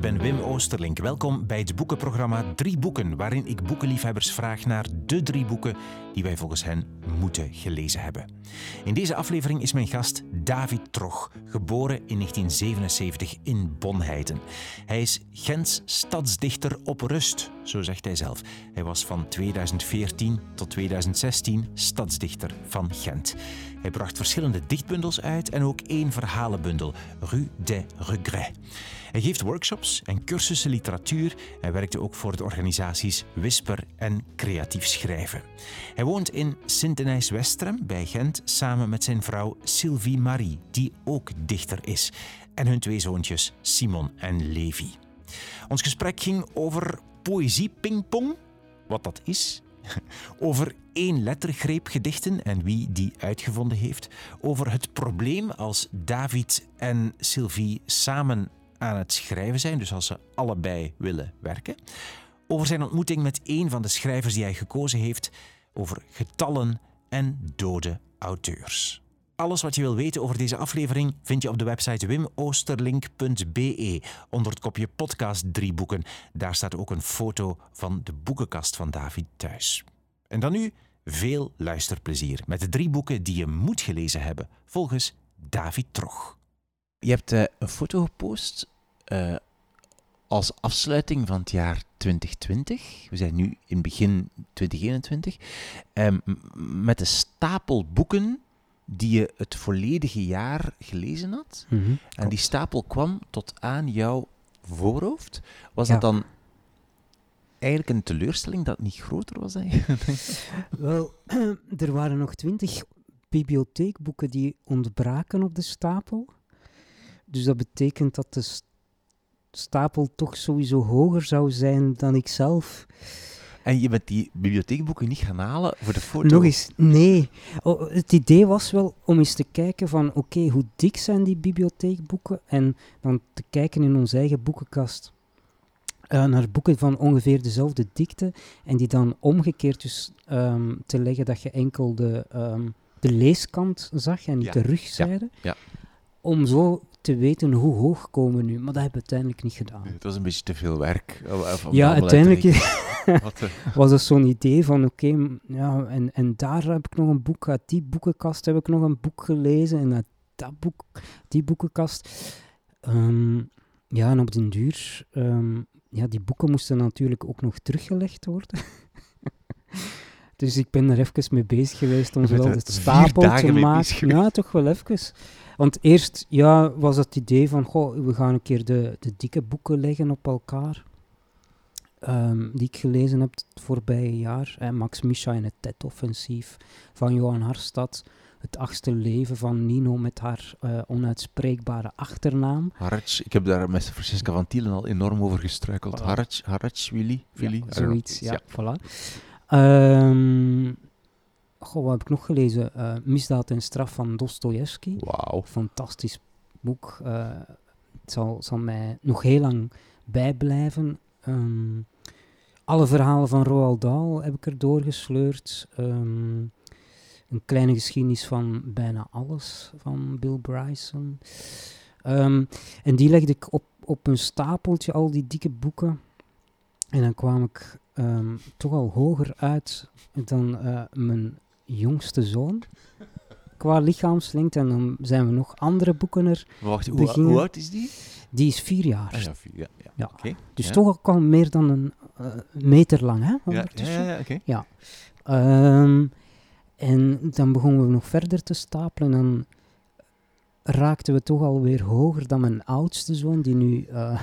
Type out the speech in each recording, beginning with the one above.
ik ben Wim Oosterlink. Welkom bij het boekenprogramma Drie Boeken, waarin ik boekenliefhebbers vraag naar de drie boeken die wij volgens hen moeten gelezen hebben. In deze aflevering is mijn gast David Trog, geboren in 1977 in Bonheiden. Hij is Gents stadsdichter op rust, zo zegt hij zelf. Hij was van 2014 tot 2016 stadsdichter van Gent. Hij bracht verschillende dichtbundels uit en ook één verhalenbundel, Rue des Regrets. Hij geeft workshops en cursussen literatuur en werkte ook voor de organisaties Whisper en Creatief Schrijven. Hij woont in Sint-Denijs-Westrem bij Gent samen met zijn vrouw Sylvie Marie, die ook dichter is, en hun twee zoontjes Simon en Levi. Ons gesprek ging over poëzie pingpong, wat dat is, over één lettergreep gedichten en wie die uitgevonden heeft, over het probleem als David en Sylvie samen aan het schrijven zijn, dus als ze allebei willen werken, over zijn ontmoeting met een van de schrijvers die hij gekozen heeft, over getallen en dode auteurs. Alles wat je wil weten over deze aflevering vind je op de website wimoosterlink.be onder het kopje podcast drie boeken. Daar staat ook een foto van de boekenkast van David thuis. En dan nu veel luisterplezier met de drie boeken die je moet gelezen hebben, volgens David Trog. Je hebt uh, een foto gepost uh, als afsluiting van het jaar 2020. We zijn nu in begin 2021. Um, met een stapel boeken die je het volledige jaar gelezen had. Mm -hmm, en die stapel kwam tot aan jouw voorhoofd. Was ja. dat dan eigenlijk een teleurstelling dat het niet groter was? Wel, er waren nog twintig bibliotheekboeken die ontbraken op de stapel. Dus dat betekent dat de stapel toch sowieso hoger zou zijn dan ik zelf. En je bent die bibliotheekboeken niet gaan halen voor de foto? Nog eens, nee. Oh, het idee was wel om eens te kijken van, oké, hoe dik zijn die bibliotheekboeken? En dan te kijken in onze eigen boekenkast. Uh, naar boeken van ongeveer dezelfde dikte. En die dan omgekeerd dus um, te leggen dat je enkel de, um, de leeskant zag en niet ja. de rugzijde. Ja. ja. Om zo te weten hoe hoog komen we nu. Maar dat hebben we uiteindelijk niet gedaan. Het was een beetje te veel werk. Ja, uiteindelijk was het zo'n idee van oké, okay, ja, en, en daar heb ik nog een boek, uit die boekenkast heb ik nog een boek gelezen en uit dat boek, die boekenkast. Um, ja, en op den duur, um, ja, die boeken moesten natuurlijk ook nog teruggelegd worden. dus ik ben er even mee bezig geweest om zo het stapel te maken. Ja, toch wel even. Want eerst ja, was het idee van, goh, we gaan een keer de, de dikke boeken leggen op elkaar. Um, die ik gelezen heb het voorbije jaar. Eh, Max Misha in het TED-offensief van Johan Harstad. Het achtste leven van Nino met haar uh, onuitspreekbare achternaam. Harach, ik heb daar met Francesca van Tielen al enorm over gestruikeld. Harach, Harach, Willy, Willy. Ja, zoiets, ja, ja. voilà. Um, Goh, wat heb ik nog gelezen? Uh, Misdaad en straf van Dostoevsky. Wauw. Fantastisch boek. Uh, het zal, zal mij nog heel lang bijblijven. Um, alle verhalen van Roald Dahl heb ik er doorgesleurd. Um, een kleine geschiedenis van bijna alles van Bill Bryson. Um, en die legde ik op, op een stapeltje, al die dikke boeken. En dan kwam ik um, toch al hoger uit dan uh, mijn jongste zoon. Qua lichaamslengte. En dan zijn we nog andere boeken er. Wacht, hoe, hoe, oud is die? Die is vier jaar. Ah, ja, vier, ja, ja. ja. Okay. Dus ja. toch ook al meer dan een uh, meter lang, hè? Ja, ja, ja, oké. Ja. Um, en dan begonnen we nog verder te stapelen. En dan raakten we toch alweer hoger dan mijn oudste zoon, die nu uh,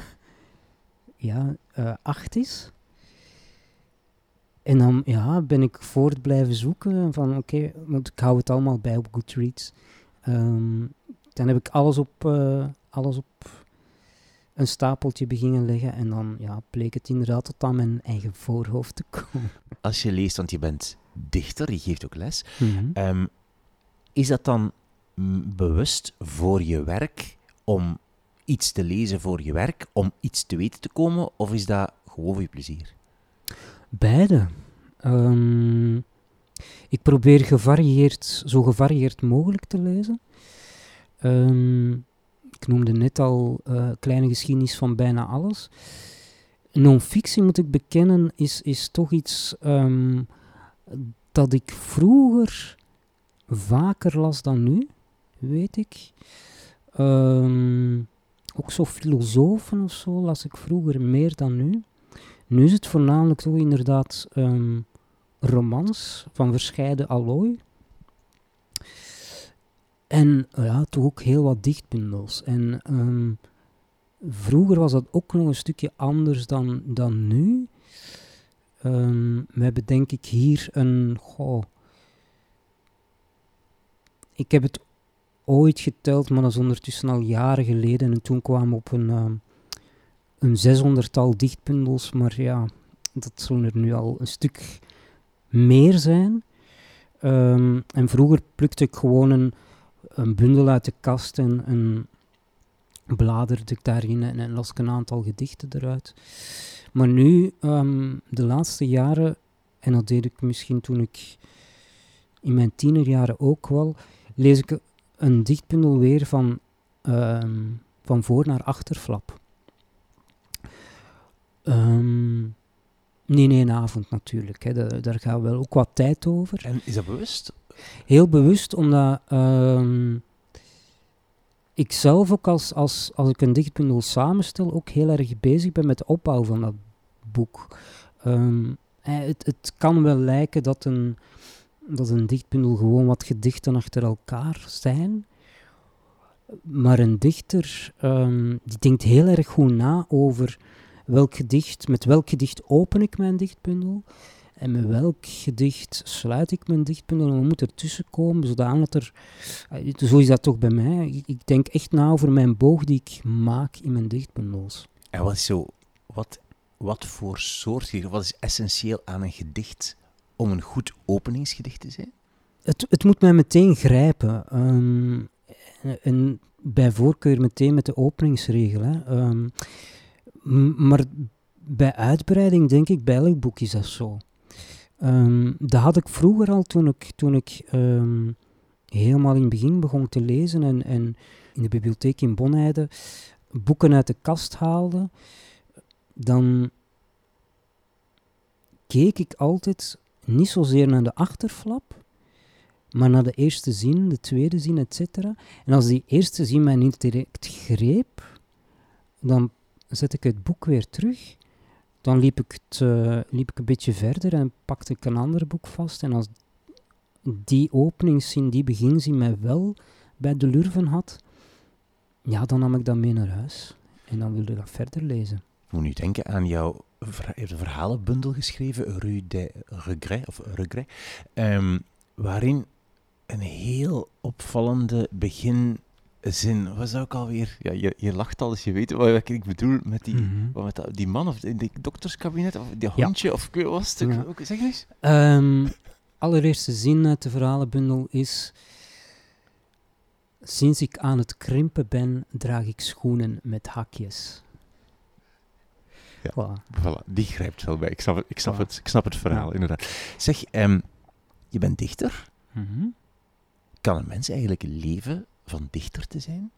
ja, uh, acht is. En dan ja, ben ik voort blijven zoeken van oké, okay, want ik hou het allemaal bij op Goodreads. Um, dan heb ik alles op, uh, alles op een stapeltje beginnen leggen en dan ja, bleek het inderdaad tot aan mijn eigen voorhoofd te komen. Als je leest, want je bent dichter, je geeft ook les, mm -hmm. um, is dat dan bewust voor je werk om iets te lezen voor je werk, om iets te weten te komen, of is dat gewoon voor je plezier? Beide. Um, ik probeer gevarieerd, zo gevarieerd mogelijk te lezen. Um, ik noemde net al uh, kleine geschiedenis van bijna alles. Non-fictie, moet ik bekennen, is, is toch iets um, dat ik vroeger vaker las dan nu, weet ik. Ook zo filosofen of zo las ik vroeger meer dan nu. Nu is het voornamelijk toch inderdaad um, romans van verscheiden allooi. En ja, toch ook heel wat dichtbundels. En um, vroeger was dat ook nog een stukje anders dan, dan nu. Um, we hebben denk ik hier een. Goh, ik heb het ooit geteld, maar dat is ondertussen al jaren geleden. En toen kwamen we op een, een zeshonderdtal dichtbundels. Maar ja, dat zullen er nu al een stuk meer zijn. Um, en vroeger plukte ik gewoon een, een bundel uit de kast en, en bladerde ik daarin en, las ik een aantal gedichten eruit. Maar nu, um, de laatste jaren, en dat deed ik misschien toen ik in mijn tienerjaren ook wel, lees ik een dichtbundel weer van, uh, van voor naar achterflap. Um, nee, nee, een avond natuurlijk. Hè. Da daar gaat wel ook wat tijd over. En is dat bewust? Heel bewust, omdat um, ik zelf ook als, als, als ik een dichtbundel samenstel ook heel erg bezig ben met de opbouw van dat boek. Um, het, het kan wel lijken dat een, dat een dichtbundel gewoon wat gedichten achter elkaar zijn. Maar een dichter um, die denkt heel erg goed na over welk gedicht, met welk gedicht open ik mijn dichtbundel en met welk gedicht sluit ik mijn dichtbundel en wat moet ertussen komen, zodat er, eh, zo is dat toch bij mij, ik, ik, denk echt na over mijn boog die ik maak in mijn dichtbundels. En wat is zo, wat, wat voor soort, wat is essentieel aan een gedicht om een goed openingsgedicht te zijn? Het, het moet mij meteen grijpen. Um, en bij voorkeur meteen met de openingsregel. Hè. Um, maar bij uitbreiding denk ik, bij elk boek is dat zo. Um, dat had ik vroeger al toen ik, toen ik helemaal in het begin begon te lezen en, en in de bibliotheek in Bonheide boeken uit de kast haalde. Dan keek ik altijd niet zozeer naar de achterflap, maar naar de eerste zin, de tweede zin, etc. En als die eerste zin mij niet direct greep, dan zet ik het boek weer terug. Dan liep ik, het, uh, liep ik een beetje verder en pakte ik een ander boek vast. En als die openingszin, die beginzin mij wel bij de lurven had, ja, dan nam ik dat mee naar huis. En dan wilde ik dat verder lezen. Ik moet nu denken aan jouw verhalenbundel geschreven, Rue de Regret, of Regret, um, waarin een heel opvallende beginzin. Wat zou ik alweer? Ja, je, je lacht al, dus je weet wat ik bedoel met die, mm -hmm. met die man of in die dokterskabinet of die hondje ja. of was het? Ja. Zeg eens. Um, allereerste zin uit de verhalenbundel is. Sinds ik aan het krimpen ben, draag ik schoenen met hakjes. Ja, voilà. voilà. Die grijpt wel bij. Ik snap het, ik snap voilà. het, ik snap het verhaal, ja. inderdaad. Zeg, um, je bent dichter. Mm -hmm. Kan een mens eigenlijk leven van dichter te zijn?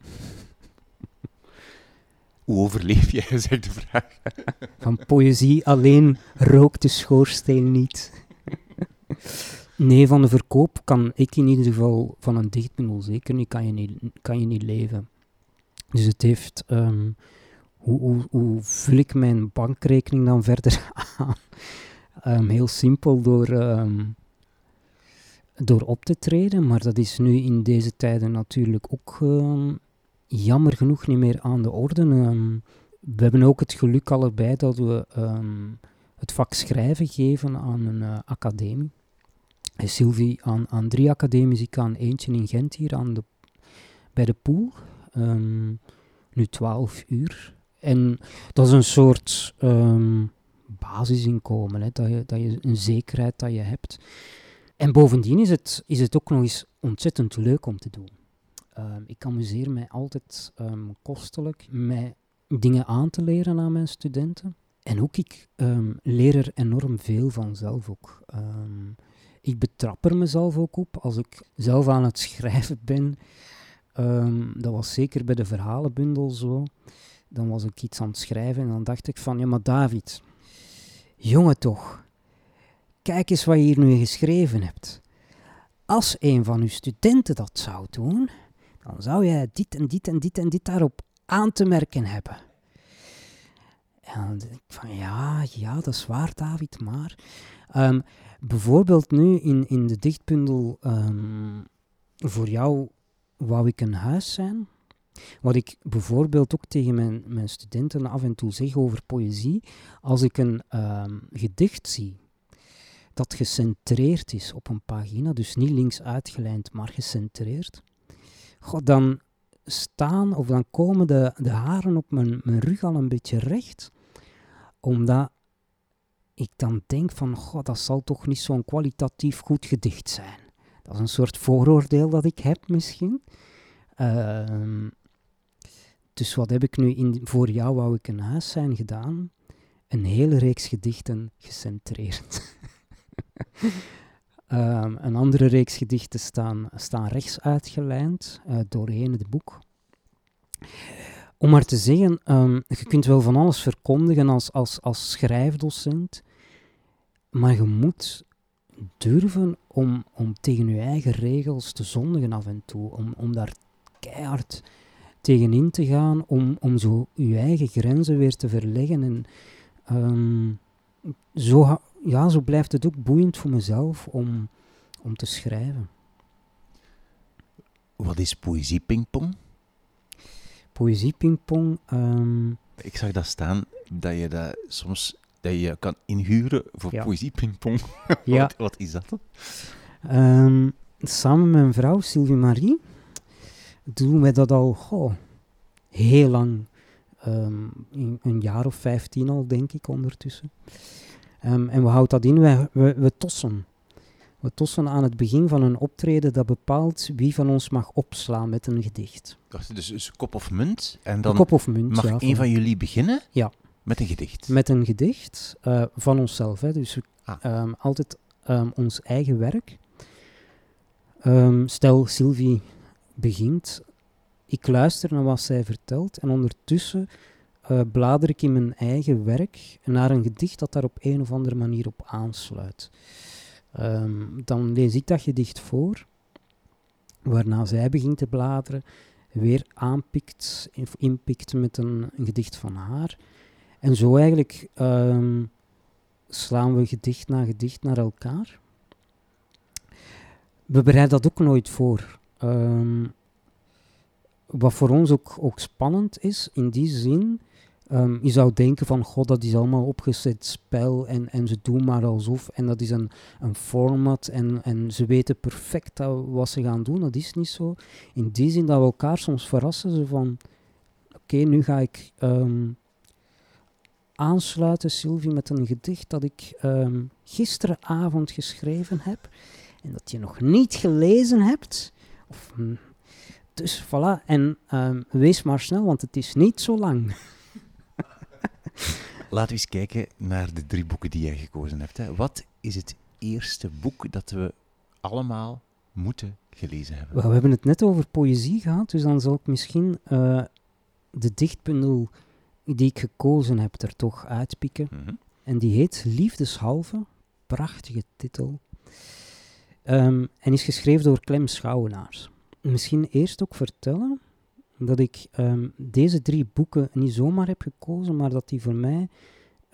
Hoe overleef jij, is de vraag. van poëzie alleen rookt de schoorsteen niet. nee, van de verkoop kan ik in ieder geval van een dichtbundel zeker niet, kan je niet, kan je niet leven. Dus het heeft... Um, hoe, hoe, hoe, vul ik mijn bankrekening dan verder aan? Um, heel simpel door um, door op te treden, maar dat is nu in deze tijden natuurlijk ook uh, jammer genoeg niet meer aan de orde. Uh, we hebben ook het geluk allebei dat we um, het vak schrijven geven aan een uh, academie. En Sylvie aan, drie academies, ik aan eentje in Gent hier aan de, bij de Poel. Nu 12 uur. En dat is een soort basisinkomen, hè, dat, je, dat je een zekerheid dat je hebt. En bovendien is het, is het ook nog eens ontzettend leuk om te doen. Um, ik amuseer mij altijd um, kostelijk met dingen aan te leren aan mijn studenten. En ook ik um, leer er enorm veel van zelf ook. ik betrap er mezelf ook op als ik zelf aan het schrijven ben. Ehm, dat was zeker bij de verhalenbundel zo. Dan was ik iets aan het schrijven en dan dacht ik van, ja maar David, jongen toch, kijk eens wat je hier nu geschreven hebt. Als een van uw studenten dat zou doen, dan zou jij dit en dit en dit en dit daarop aan te merken hebben. En dan ik van, ja, ja, dat is waar, David, maar... Ehm, bijvoorbeeld nu in, in de dichtbundel ehm, voor jou wou ik een huis zijn. Wat ik bijvoorbeeld ook tegen mijn, mijn studenten af en toe zeg over poëzie, als ik een ehm, gedicht zie dat gecentreerd is op een pagina, dus niet links uitgelijnd, maar gecentreerd, God, dan staan of dan komen de, de haren op mijn, mijn rug al een beetje recht, omdat ik dan denk van, god, dat zal toch niet zo'n kwalitatief goed gedicht zijn. Dat is een soort vooroordeel dat ik heb misschien. Ehm, dus wat heb ik nu in, voor jou wou ik een huis zijn gedaan? Een hele reeks gedichten gecentreerd. um, een andere reeks gedichten staan, staan rechts uitgelijnd uh, doorheen het boek. Om maar te zeggen, um, je kunt wel van alles verkondigen als, als, als schrijfdocent, maar je moet durven om, om tegen je eigen regels te zondigen af en toe, om, om daar keihard tegenin te gaan, om, om zo je eigen grenzen weer te verleggen. En um, zo, ja, zo blijft het ook boeiend voor mezelf om, om te schrijven. Wat is poëzie pingpong? Poëzie pingpong. Um, ik zag dat staan, dat je dat soms dat je kan inhuren voor ja. poëzie pingpong. ja. wat, wat, is dat? Um, samen met mijn vrouw Sylvie Marie doen wij dat al goh, heel lang. Um, een jaar of vijftien al, denk ik, ondertussen. Um, en we houden dat in, we, we, we, tossen. We tossen aan het begin van een optreden dat bepaalt wie van ons mag opslaan met een gedicht. Dus, dus kop of munt? En dan kop of munt, mag ja, een van jullie beginnen? Ja. Met een gedicht? Met een gedicht uh, van onszelf. Hè. Dus ah. um, altijd um, ons eigen werk. Um, stel, Sylvie begint. Ik luister naar wat zij vertelt en ondertussen uh, blader ik in mijn eigen werk naar een gedicht dat daar op een of andere manier op aansluit. dan lees ik dat gedicht voor, waarna zij begint te bladeren, weer aanpikt, inpikt met een, gedicht van haar. En zo eigenlijk um, slaan we gedicht na gedicht naar elkaar. We bereiden dat ook nooit voor. Um, wat voor ons ook, ook spannend is, in die zin, um, je zou denken van, god, dat is allemaal opgezet spel en, en ze doen maar alsof en dat is een, een format en, en ze weten perfect wat ze gaan doen. Dat is niet zo. In die zin dat we elkaar soms verrassen, van, oké, nu ga ik um, aansluiten, Sylvie, met een gedicht dat ik um, gisteravond geschreven heb en dat je nog niet gelezen hebt. Hm, dus voilà, en wees maar snel, want het is niet zo lang. Laten we eens kijken naar de drie boeken die jij gekozen hebt. Hè. Wat is het eerste boek dat we allemaal moeten gelezen hebben? We hebben het net over poëzie gehad, dus dan zal ik misschien uh, de dichtbundel die ik gekozen heb er toch uitpikken. Mhm. En die heet Liefdeshalve, prachtige titel. Um, en is geschreven door Clem Schouwenaars. Misschien eerst ook vertellen dat ik um, deze drie boeken niet zomaar heb gekozen, maar dat die voor mij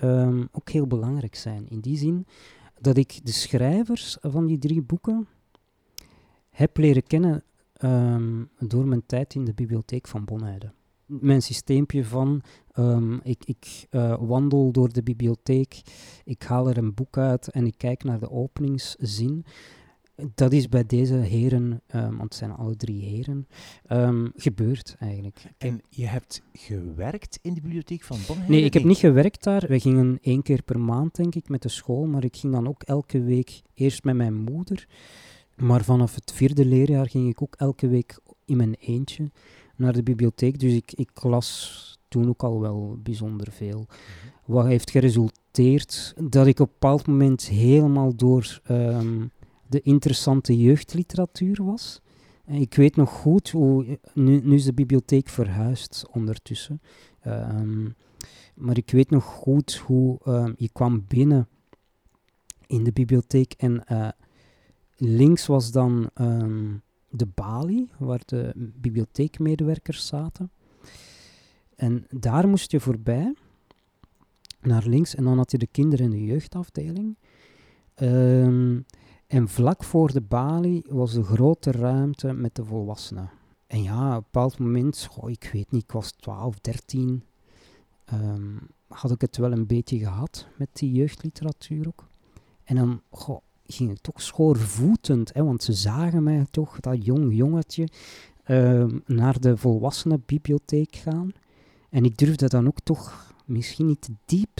um, ook heel belangrijk zijn. In die zin dat ik de schrijvers van die drie boeken heb leren kennen door mijn tijd in de bibliotheek van Bonheide mijn systeempje van ik, ik uh, wandel door de bibliotheek, ik haal er een boek uit en ik kijk naar de openingszin. Dat is bij deze heren, um, want het zijn alle drie heren, um, gebeurd eigenlijk. En je hebt gewerkt in de bibliotheek van Bonn? Nee, ik heb niet gewerkt daar. We gingen één keer per maand, denk ik, met de school. Maar ik ging dan ook elke week eerst met mijn moeder. Maar vanaf het vierde leerjaar ging ik ook elke week in mijn eentje naar de bibliotheek. Dus ik, ik las toen ook al wel bijzonder veel. Mhm. Wat heeft geresulteerd dat ik op een bepaald moment helemaal door um, de interessante jeugdliteratuur was. ik weet nog goed hoe. Nu, nu is de bibliotheek verhuisd ondertussen. Ehm, maar ik weet nog goed hoe um, je kwam binnen in de bibliotheek en uh, links was dan um, de balie, waar de bibliotheekmedewerkers zaten. En daar moest je voorbij, naar links, en dan had je de kinder- en de jeugdafdeling. Um, en vlak voor de balie was de grote ruimte met de volwassenen. En ja, op een bepaald moment, goh, ik weet niet, ik was 12, 13, um, had ik het wel een beetje gehad met die jeugdliteratuur ook. En dan goh, ging ik toch schoorvoetend, hè, want ze zagen mij toch, dat jong jongetje, um, naar de volwassenenbibliotheek gaan. En ik durfde dan ook toch misschien niet diep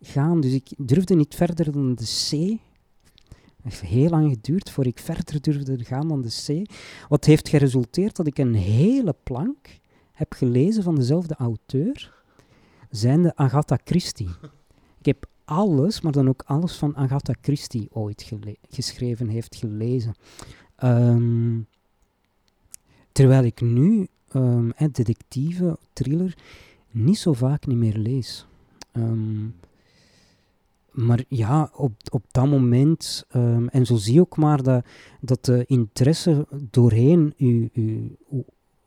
gaan, dus ik durfde niet verder dan de C heeft heel lang geduurd voor ik verder durfde gaan dan de C. Wat heeft geresulteerd dat ik een hele plank heb gelezen van dezelfde auteur, zijnde Agatha Christie. Ik heb alles, maar dan ook alles van Agatha Christie ooit geschreven heeft gelezen. Um, terwijl ik nu um, detectieve, thriller, niet zo vaak niet meer lees. Um, maar ja, op, op dat moment, um, en zo zie je ook maar dat, dat de interesse doorheen uw, uw,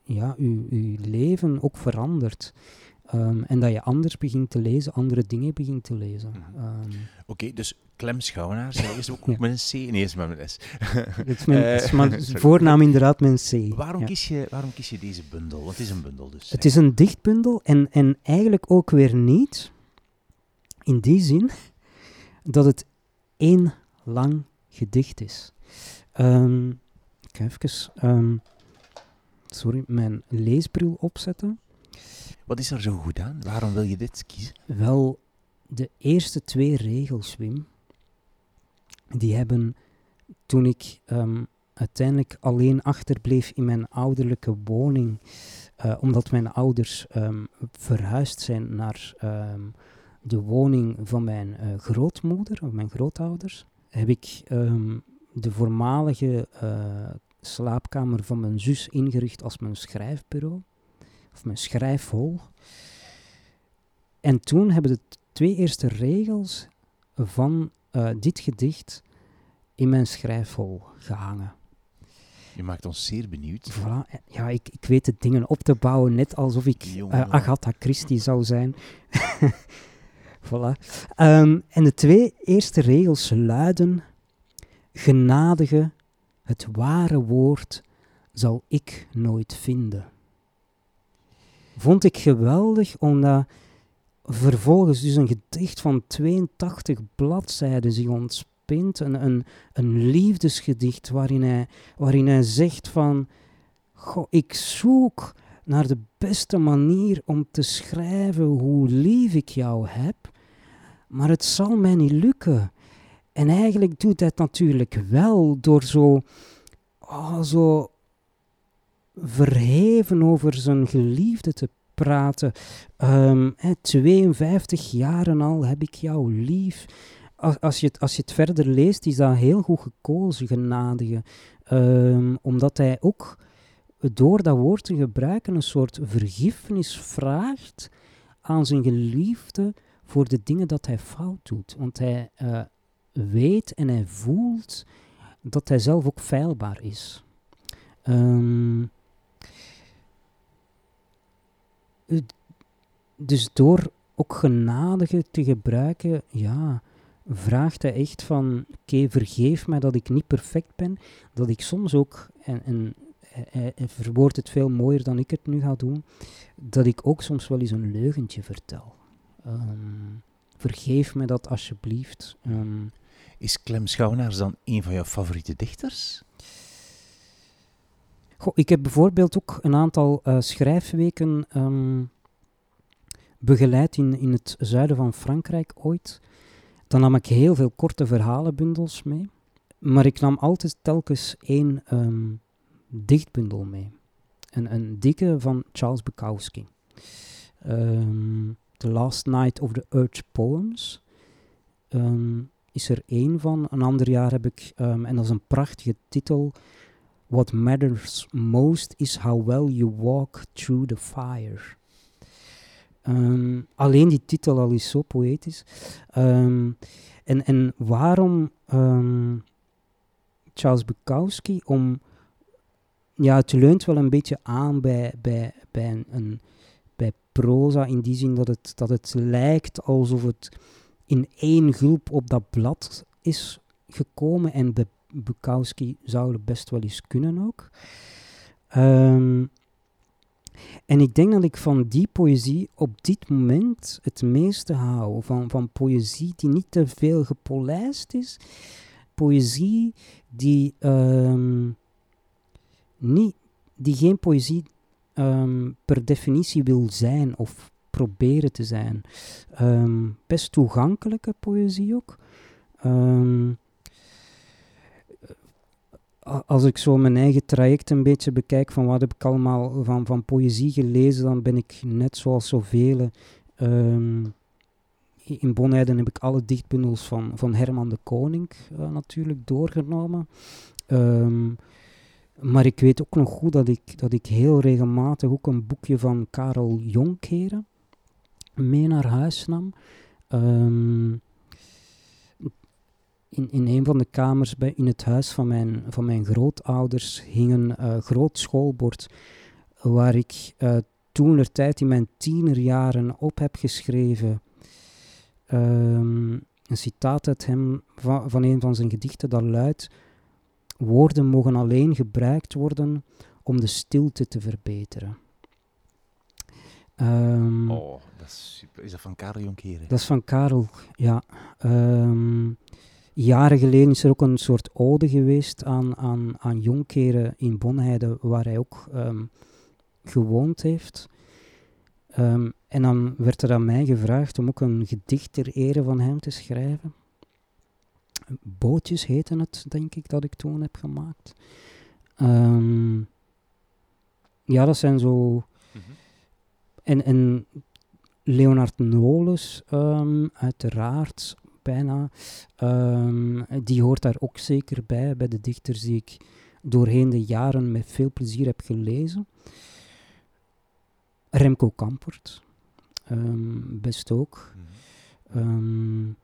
ja, uw, uw leven ook verandert. Um, en dat je anders begint te lezen, andere dingen begint te lezen. Um, Oké, okay, dus Clem Schouwenaar, zij is ook ja. met een C? Nee, is met een S. het is mijn, uh, mijn voornaam inderdaad met een C. Waarom, ja. kies je, waarom kies je deze bundel? Want het is een bundel dus. Het is een dichtbundel en, en eigenlijk ook weer niet, in die zin dat het één lang gedicht is. Um, ik ga even, um, sorry, mijn leesbril opzetten. Wat is er zo goed aan? Waarom wil je dit kiezen? Wel, de eerste twee regels, Wim, die hebben toen ik um, uiteindelijk alleen achterbleef in mijn ouderlijke woning, uh, omdat mijn ouders um, verhuisd zijn naar um, de woning van mijn uh, grootmoeder, of mijn grootouders, heb ik um, de voormalige uh, slaapkamer van mijn zus ingericht als mijn schrijfbureau, of mijn schrijfhol. En toen hebben de twee eerste regels van uh, dit gedicht in mijn schrijfhol gehangen. Je maakt ons zeer benieuwd. Voilà. Ja, ik, ik weet de dingen op te bouwen, net alsof ik uh, Agatha Christie zou zijn. Voilà. Um, en de twee eerste regels luiden: Genadige, het ware woord zal ik nooit vinden. Vond ik geweldig, omdat vervolgens dus een gedicht van 82 bladzijden zich ontspint. Een, een, een liefdesgedicht waarin hij, waarin hij zegt van... Goh, ik zoek naar de beste manier om te schrijven hoe lief ik jou heb maar het zal mij niet lukken. En eigenlijk doet het natuurlijk wel door zo, oh, zo verheven over zijn geliefde te praten. Um, hè, 52 jaren al heb ik jou lief. Als, als, je het, als je het verder leest, is dat heel goed gekozen, genadige. Um, omdat hij ook door dat woord te gebruiken een soort vergiffenis vraagt aan zijn geliefde voor de dingen dat hij fout doet. Want hij uh, weet en hij voelt dat hij zelf ook feilbaar is. Um, dus door ook genadige te gebruiken, ja, vraagt hij echt van, oké, vergeef mij dat ik niet perfect ben, dat ik soms ook, en, en hij verwoordt het veel mooier dan ik het nu ga doen, dat ik ook soms wel eens een leugentje vertel. Um, vergeef me dat alsjeblieft. Um, is Clem Schouwenaars dan een van jouw favoriete dichters? Goh, ik heb bijvoorbeeld ook een aantal uh, schrijfweken um, begeleid in, in het zuiden van Frankrijk ooit. Dan nam ik heel veel korte verhalenbundels mee. Maar ik nam altijd telkens één um, dichtbundel mee. Een, een dikke van Charles Bukowski. Um, The Last Night of the Earth Poems. Um, is er één van. Een ander jaar heb ik, um, en dat is een prachtige titel, What matters most is how well you walk through the fire. Ehm, alleen die titel al is zo poëtisch. En, en waarom Charles Bukowski? Om, ja, het leunt wel een beetje aan bij, bij, bij, een, proza in die zin dat het, dat het lijkt alsof het in één groep op dat blad is gekomen. En bij Bukowski zou het best wel eens kunnen ook. Um, en ik denk dat ik van die poëzie op dit moment het meeste hou. Van, van poëzie die niet te veel gepolijst is. Poëzie die, um, niet, die geen poëzie um, per definitie wil zijn of proberen te zijn. Um, best toegankelijke poëzie ook. Um, als ik zo mijn eigen traject een beetje bekijk van wat heb ik allemaal van, van poëzie gelezen, dan ben ik net zoals zoveel. Um, in Bonheiden heb ik alle dichtbundels van, van Herman de Koning uh, natuurlijk doorgenomen. Um, maar ik weet ook nog goed dat ik, dat ik heel regelmatig ook een boekje van Karel Jonkeren mee naar huis nam. Um, in, in een van de kamers bij, in het huis van mijn, van mijn grootouders hing een uh, groot schoolbord waar ik uh, toen er tijd in mijn tienerjaren op heb geschreven. Um, een citaat uit hem van, van een van zijn gedichten dat luidt: Woorden mogen alleen gebruikt worden om de stilte te verbeteren. Um, oh, dat is super. Is dat van Karel Jonkeren? Dat is van Karel, ja. Um, Jaren geleden is er ook een soort ode geweest aan, aan, aan Jonkeren in Bonheide, waar hij ook um, gewoond heeft. En dan werd er aan mij gevraagd om ook een gedicht ter ere van hem te schrijven. Bootjes heette het, denk ik, dat ik toen heb gemaakt. Um, ja, dat zijn zo. Mm -hmm. En, en Leonard Nolens, uiteraard, bijna. Um, die hoort daar ook zeker bij, bij de dichters die ik doorheen de jaren met veel plezier heb gelezen. Remco Kampert, best ook. Um,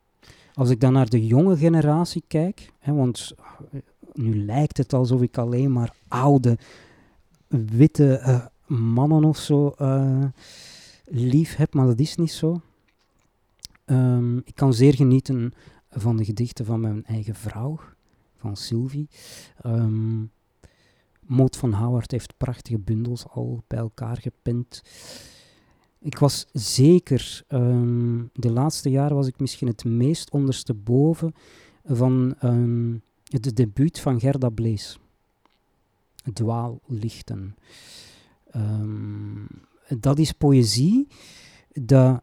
als ik dan naar de jonge generatie kijk, hè, want eh, nu lijkt het alsof ik alleen maar oude, witte uh, mannen of zo uh, lief heb, maar dat is niet zo. Um, ik kan zeer genieten van de gedichten van mijn eigen vrouw, van Sylvie. Um, Moot van Howard heeft prachtige bundels al bij elkaar gepint. Ik was zeker, um, de laatste jaren was ik misschien het meest ondersteboven van um, het debuut van Gerda Blees. Dwaallichten. Um, dat is poëzie dat,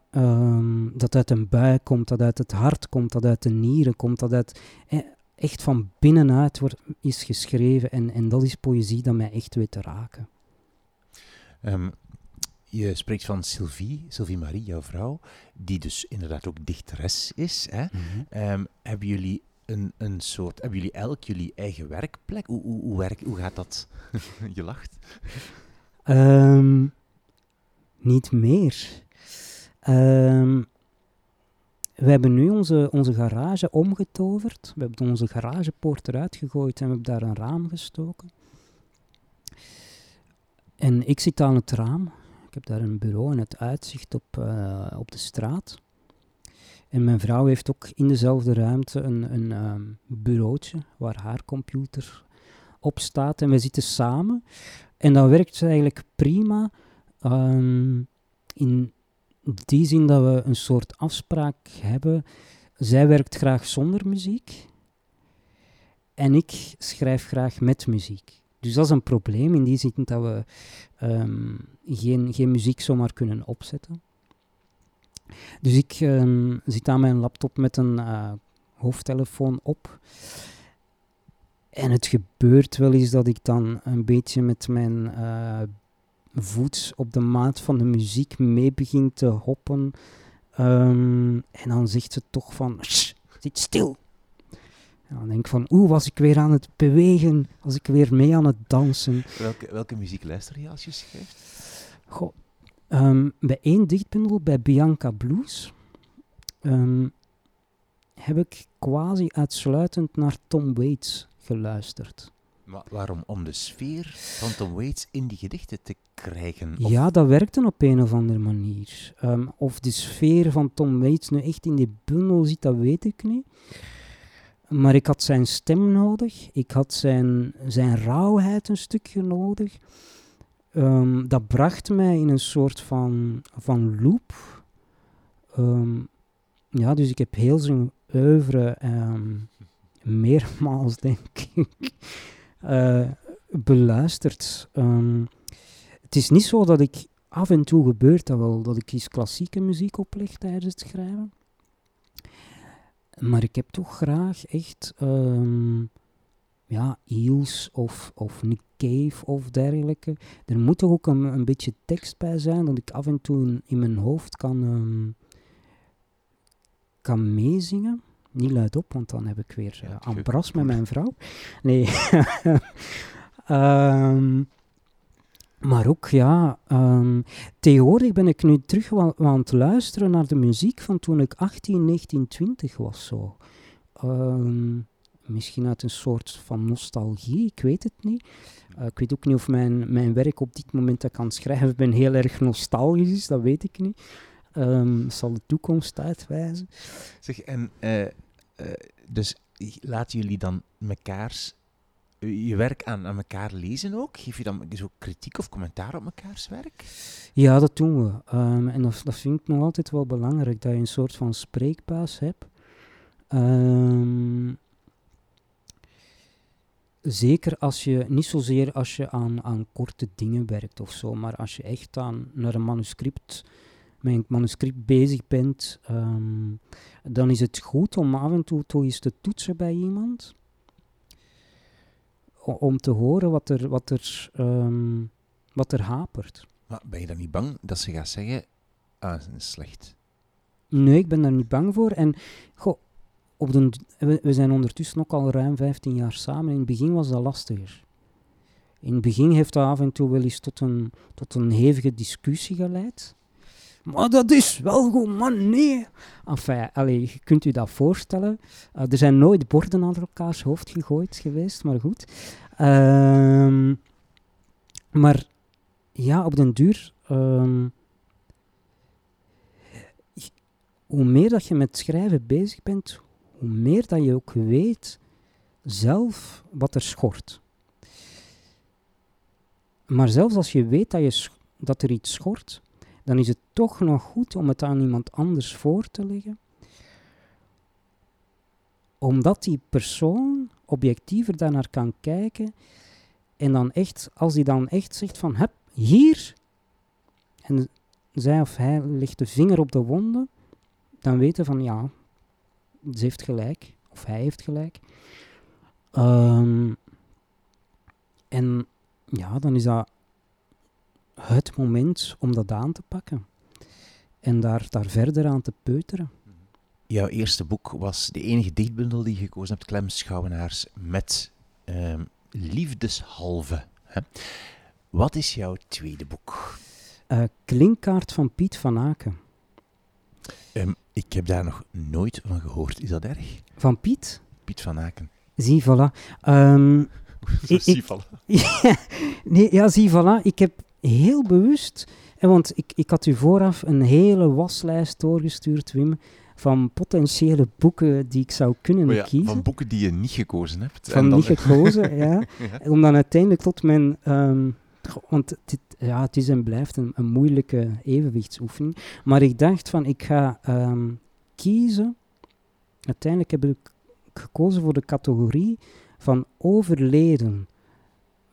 dat uit een buik komt, dat uit het hart komt, dat uit de nieren komt, dat uit, eh, echt van binnenuit wordt, is geschreven. En, en dat is poëzie dat mij echt weet te raken. Je spreekt van Sylvie, Sylvie Marie, jouw vrouw, die dus inderdaad ook dichteres is. Hè? Mm -hmm. um, hebben jullie een, een soort, hebben jullie elk jullie eigen werkplek? Hoe, hoe, hoe, werk, hoe gaat dat? je lacht. Um, niet meer. Um, we hebben nu onze, onze garage omgetoverd. We hebben onze garagepoort eruit gegooid en we hebben daar een raam gestoken. En ik zit aan het raam. Ik heb daar een bureau en het uitzicht op, uh, op de straat. En mijn vrouw heeft ook in dezelfde ruimte een, een um, bureautje waar haar computer op staat. En we zitten samen. En dat werkt eigenlijk prima. Um, in, die zin dat we een soort afspraak hebben. Zij werkt graag zonder muziek en ik schrijf graag met muziek. Dus dat is een probleem in die zin dat we um, geen, geen muziek zomaar kunnen opzetten. Dus ik um, zit aan mijn laptop met een uh, hoofdtelefoon op. En het gebeurt wel eens dat ik dan een beetje met mijn uh, voet op de maat van de muziek mee begint te hoppen. Um, en dan zegt ze toch van, zit stil. Dan denk ik van, oeh, was ik weer aan het bewegen, was ik weer mee aan het dansen. Welke, welke muziek luister je als je schrijft? Goh, ehm, bij één dichtbundel, bij Bianca Blues, ehm, heb ik quasi uitsluitend naar Tom Waits geluisterd. Maar waarom? Om de sfeer van Tom Waits in die gedichten te krijgen? Ja, dat werkte op een of andere manier. Ehm, of de sfeer van Tom Waits nu echt in die bundel zit, dat weet ik niet. Maar ik had zijn stem nodig. Ik had zijn, zijn rauwheid een stukje nodig. Ehm, dat bracht mij in een soort van, van loop. Ehm, ja, dus ik heb heel zijn oeuvre um, meermaals, denk ik, uh, beluisterd. het is niet zo dat ik af en toe gebeurt dat wel, dat ik eens klassieke muziek opleg tijdens het schrijven. Maar ik heb toch graag echt um, ja, Eels of, of Nick Cave of dergelijke. Er moet toch ook een, een beetje tekst bij zijn, dat ik af en toe in, mijn hoofd kan, um, kan meezingen. Niet luidop, want dan heb ik weer uh, ambras met mijn vrouw. Nee. um, Maar ook, ja, um, tegenwoordig ben ik nu terug wel, aan het luisteren naar de muziek van toen ik 18, 19, 20 was. Zo. Um, misschien uit een soort van nostalgie, ik weet het niet. Uh, ik weet ook niet of mijn, mijn werk op dit moment dat kan schrijven ben heel erg nostalgisch is, dat weet ik niet. Um, zal de toekomst uitwijzen. Zeg, en uh, uh, dus laten jullie dan mekaars je werk aan, aan elkaar lezen ook? Geef je dan zo kritiek of commentaar op mekaars werk? Ja, dat doen we. Um, en dat, dat vind ik nog altijd wel belangrijk, dat je een soort van spreekbuis hebt. Um, zeker als je, niet zozeer als je aan, aan korte dingen werkt of zo, maar als je echt aan, naar een manuscript, met een manuscript bezig bent, um, dan is het goed om af en toe toch eens te toetsen bij iemand om te horen wat er, wat er, um, wat er hapert. Maar ben je dan niet bang dat ze gaat zeggen, ah, dat is slecht? Nee, ik ben daar niet bang voor. En goh, op de, we, we, zijn ondertussen ook al ruim 15 jaar samen. In het begin was dat lastiger. In het begin heeft dat af en toe wel eens tot een, tot een hevige discussie geleid. Maar dat is wel goed, man, nee. Enfin, allez, je kunt u dat voorstellen. Uh, er zijn nooit borden aan elkaars hoofd gegooid geweest, maar goed. Um, maar ja, op den duur... Um, hoe meer dat je met schrijven bezig bent, hoe meer dat je ook weet zelf wat er schort. Maar zelfs als je weet dat, je dat er iets schort, dan is het toch nog goed om het aan iemand anders voor te leggen. Omdat die persoon objectiever daarnaar kan kijken en dan echt, als die dan echt zegt van, heb hier, en zij of hij legt de vinger op de wonden, dan weten van, ja, ze heeft gelijk, of hij heeft gelijk. Um, en ja, dan is dat het moment om dat aan te pakken. En daar, daar verder aan te peuteren. Jouw eerste boek was de enige dichtbundel die je gekozen hebt, Clem Schouwenaars, met um, Liefdeshalve. Hè? Wat is jouw tweede boek? Uh, Klinkkaart van Piet van Aken. Um, ik heb daar nog nooit van gehoord. Is dat erg? Van Piet? Piet van Aken. Zie, voilà. Um, zie, voilà. ja, nee, ja, zie, voilà. Ik heb heel bewust, en want ik, ik had u vooraf een hele waslijst doorgestuurd, Wim, van potentiële boeken die ik zou kunnen oh ja, kiezen. Van boeken die je niet gekozen hebt. Van niet gekozen, ja. Om dan uiteindelijk tot mijn... Um, want dit, ja, het is en blijft een, een, moeilijke evenwichtsoefening. Maar ik dacht van, ik ga um, kiezen... Uiteindelijk heb ik gekozen voor de categorie van overleden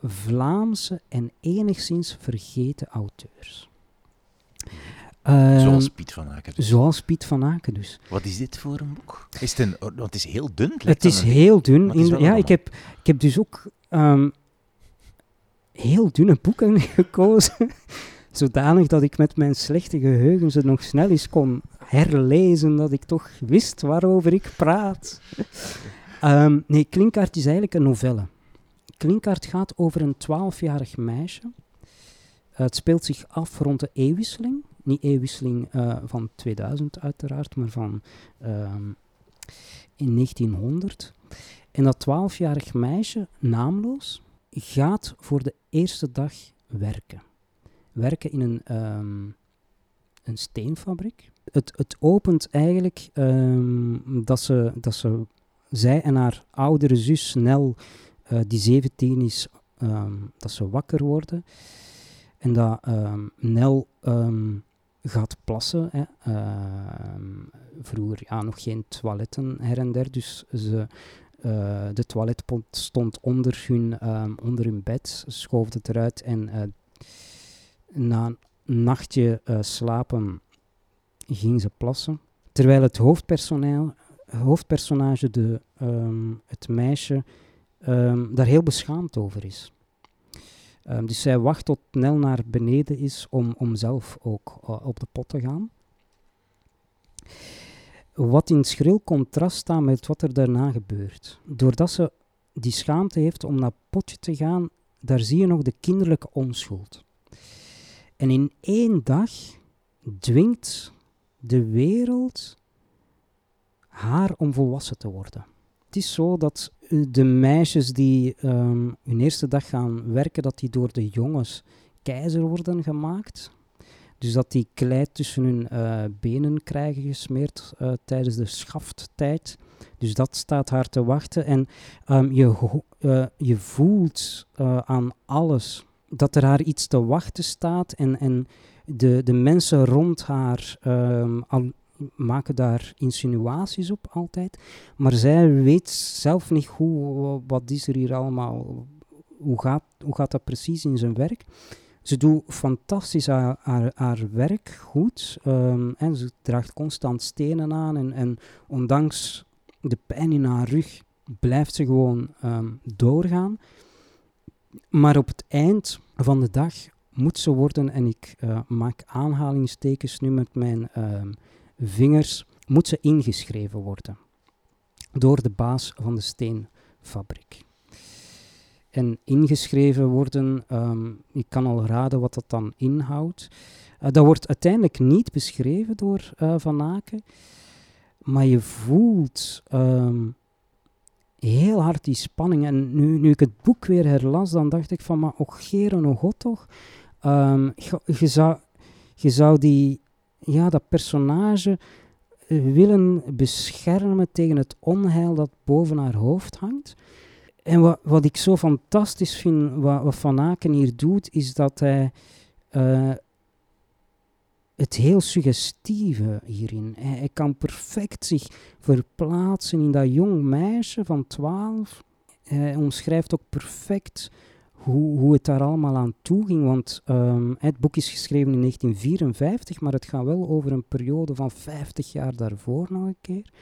Vlaamse en enigszins vergeten auteurs. Um, zoals Piet van Aken dus. Zoals Piet van Aken dus. Wat is dit voor een boek? Is het, een, oh, want het is heel dun. Het, het is heel dun. In, ja, ik heb, ik heb dus ook um, heel dunne boeken gekozen. Zodanig dat ik met mijn slechte geheugen ze nog snel eens kon herlezen. Dat ik toch wist waarover ik praat. Ehm, nee, Klinkart is eigenlijk een novelle. Klinkart gaat over een twaalfjarig meisje. het speelt zich af rond de eeuwwisseling. Niet eeuwwisseling uh, van 2000 uiteraard, maar van um, in 1900. En dat twaalfjarig meisje, naamloos, gaat voor de eerste dag werken. Werken in een, um, een steenfabriek. Het, het opent eigenlijk um, dat, ze, dat ze, zij en haar oudere zus Nel, uh, die 17 is, um, dat ze wakker worden. En dat Nel gaat plassen. Hè. vroeger ja, nog geen toiletten her en der, dus ze uh, de toiletpot stond onder hun, um, onder hun bed, schoof het eruit en uh, na een nachtje slapen ging ze plassen. Terwijl het hoofdpersonage, de, um, het meisje, um, daar heel beschaamd over is. dus zij wacht tot Nel naar beneden is om, om zelf ook op de pot te gaan. Wat in schril contrast staat met wat er daarna gebeurt. Doordat ze die schaamte heeft om naar potje te gaan, daar zie je nog de kinderlijke onschuld. En in één dag dwingt de wereld haar om volwassen te worden. Het is zo dat eh, de meisjes die um, hun eerste dag gaan werken, dat die door de jongens keizer worden gemaakt. Dus dat die klei tussen hun uh, benen krijgen gesmeerd uh, tijdens de schafttijd. Dus dat staat haar te wachten. En um, je, uh, je voelt aan alles dat er haar iets te wachten staat. En, en de, de mensen rond haar um, al, maken daar insinuaties op altijd. Maar zij weet zelf niet hoe, wat is er hier allemaal, hoe gaat, hoe gaat dat precies in zijn werk. Ze doet fantastisch haar, haar, werk goed. Um, en ze draagt constant stenen aan. En, en, ondanks de pijn in haar rug blijft ze gewoon um, doorgaan. Maar op het eind van de dag moet ze worden, en ik uh, maak aanhalingstekens nu met mijn uh, vingers, moet ze ingeschreven worden door de baas van de steenfabriek en ingeschreven worden. Um, ik kan al raden wat dat dan inhoudt. Uh, dat wordt uiteindelijk niet beschreven door uh, Van Aken, maar je voelt um, heel hard die spanning. En nu, nu ik het boek weer herlas, dan dacht ik van, maar och geren, oh god toch. Je, je, zou, je zou die, ja, dat personage eh, willen beschermen tegen het onheil dat boven haar hoofd hangt. En wat, wat ik zo fantastisch vind, wat, wat Van Aken hier doet, is dat hij uh, het heel suggestieve hierin. Hij, hij, kan perfect zich verplaatsen in dat jong meisje van 12. Hij omschrijft ook perfect hoe, hoe het daar allemaal aan toe ging. Want um, het boek is geschreven in 1954, maar het gaat wel over een periode van 50 jaar daarvoor nog een keer.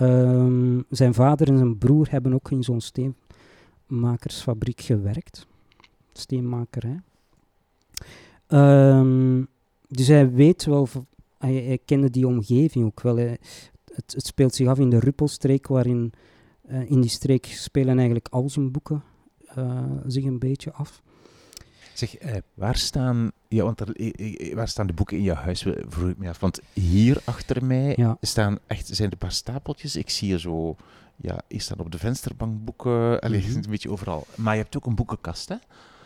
Um, zijn vader en zijn broer hebben ook in zo'n steen makersfabriek gewerkt. Steenmakerij. Um, dus hij weet wel, hij, kende die omgeving ook wel. het, speelt zich af in de Ruppelstreek, waarin uh, in die streek spelen eigenlijk al zijn boeken zich een beetje af. Zeg, eh, waar, staan, ja, want er, waar staan de boeken in je huis? Vroeg ik me af. Want hier achter mij ja. staan echt, zijn er een paar stapeltjes. Ik zie je zo ja, hier staan op de vensterbank boeken. Allee, mm -hmm. een beetje overal. Maar je hebt ook een boekenkast, hè?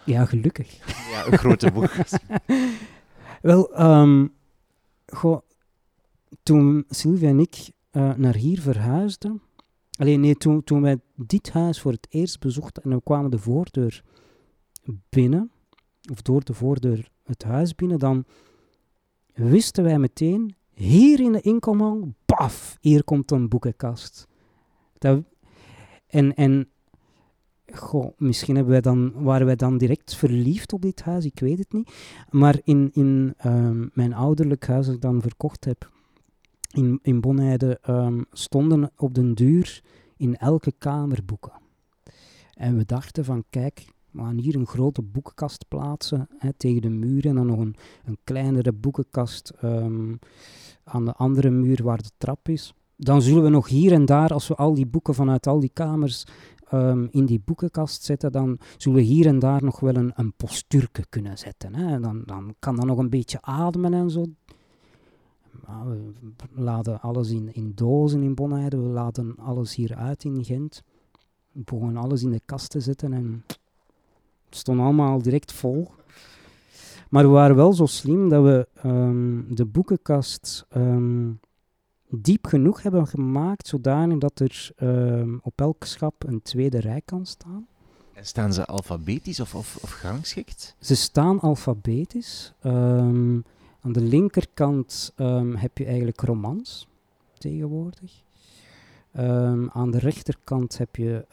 Ja, gelukkig. Ja, een grote boekenkast. Wel, um, goh, toen Sylvia en ik uh, naar hier verhuisden... Alleen nee, toen, toen wij dit huis voor het eerst bezochten en we kwamen de voordeur binnen, of door de voordeur het huis binnen, dan wisten wij meteen, hier in de inkomhang, paf, hier komt een boekenkast. Dat, en en goh, misschien hebben wij dan, waren wij dan direct verliefd op dit huis, ik weet het niet. Maar in, in um, mijn ouderlijk huis dat ik dan verkocht heb, in, in Bonheide, um, stonden op den duur in elke kamer boeken. En we dachten van, kijk, we gaan hier een grote boekenkast plaatsen hè, tegen de muur en dan nog een, een kleinere boekenkast um, aan de andere muur waar de trap is. dan zullen we nog hier en daar, als we al die boeken vanuit al die kamers ehm, in die boekenkast zetten, dan zullen we hier en daar nog wel een, een postuurke kunnen zetten. Hè. Dan, dan kan dat nog een beetje ademen en zo. We laten alles in, in dozen in Bonheide, we laten alles hier uit in Gent. We begonnen alles in de kast te zetten en het stond allemaal direct vol. Maar we waren wel zo slim dat we ehm, de boekenkast ehm, diep genoeg hebben gemaakt, zodanig dat er ehm, op elk schap een tweede rij kan staan. En staan ze alfabetisch of, of, of gerangschikt? Ze staan alfabetisch. Aan de linkerkant heb je eigenlijk romans tegenwoordig. aan de rechterkant heb je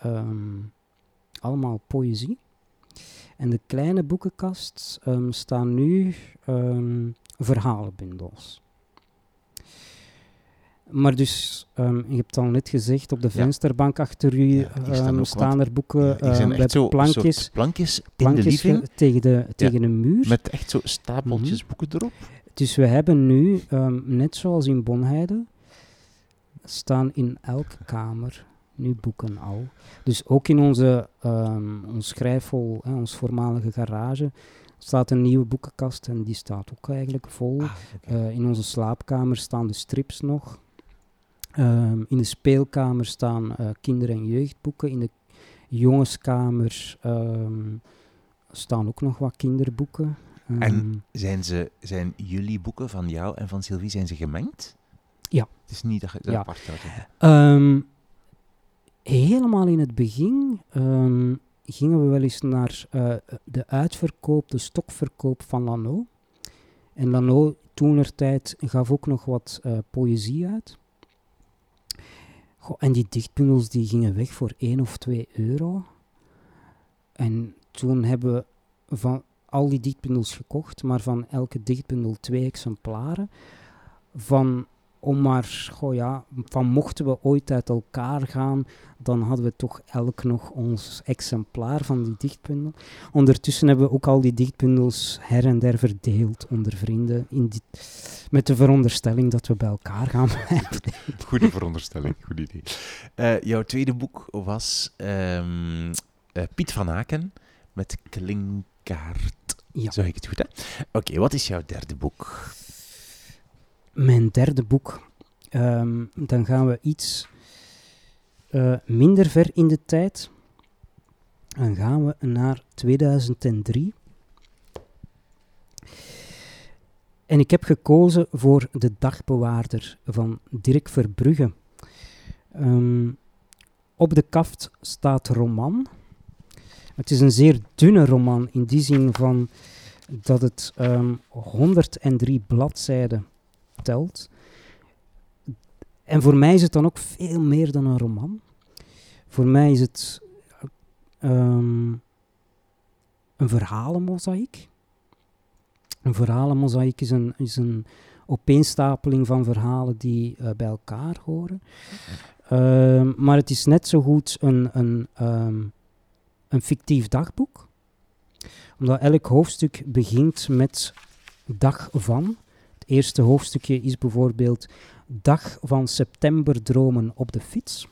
allemaal poëzie. En de kleine boekenkast staan nu verhalenbundels. Maar dus, um, je hebt al net gezegd, op de vensterbank achter u ja, staan er boeken ja, met zo, plankjes, plankjes, plankjes in de tegen, de, tegen een muur. Met echt zo stapeltjes mhm. boeken erop. Dus we hebben nu, net zoals in Bonheide, staan in elke kamer nu boeken al. Dus ook in onze, ons schrijfhol, hè, ons voormalige garage, staat een nieuwe boekenkast en die staat ook eigenlijk vol. Ah, uh, in onze slaapkamer staan de strips nog. Um, in de speelkamer staan uh, kinder- en jeugdboeken. In de jongenskamer um, staan ook nog wat kinderboeken. en zijn, ze, zijn jullie boeken van jou en van Sylvie zijn ze gemengd? Ja. Het is niet dat je ja. apart helemaal in het begin gingen we wel eens naar uh, de uitverkoop, de stokverkoop van Lano. En Lano tijd gaf ook nog wat uh, poëzie uit. En die dichtbundels die gingen weg voor 1 of 2 euro. En toen hebben we van al die dichtbundels gekocht, maar van elke dichtbundel twee exemplaren. Van om maar, goh ja, van mochten we ooit uit elkaar gaan, dan hadden we toch elk nog ons exemplaar van die dichtbundel. Ondertussen hebben we ook al die dichtbundels her en der verdeeld onder vrienden, in die, met de veronderstelling dat we bij elkaar gaan blijven. Goede veronderstelling, goed idee. Uh, jouw tweede boek was um, uh, Piet van Aken met Klinkaart. Ja. Ik het goed, hè? Oké, wat is jouw derde boek? Mijn derde boek. Um, dan gaan we iets uh, minder ver in de tijd. Dan gaan we naar 2003. En ik heb gekozen voor De Dagbewaarder van Dirk Verbrugge. Um, op de kaft staat roman. Het is een zeer dunne roman in die zin van dat het um, 103 bladzijden en voor mij is het dan ook veel meer dan een roman. Voor mij is het um, een verhalenmozaïek. Een verhalenmozaïek is een, is een opeenstapeling van verhalen die uh, bij elkaar horen. Um, maar het is net zo goed een, een, um, een fictief dagboek. Omdat elk hoofdstuk begint met dag van eerste hoofdstukje is bijvoorbeeld dag van septemberdromen op de fiets.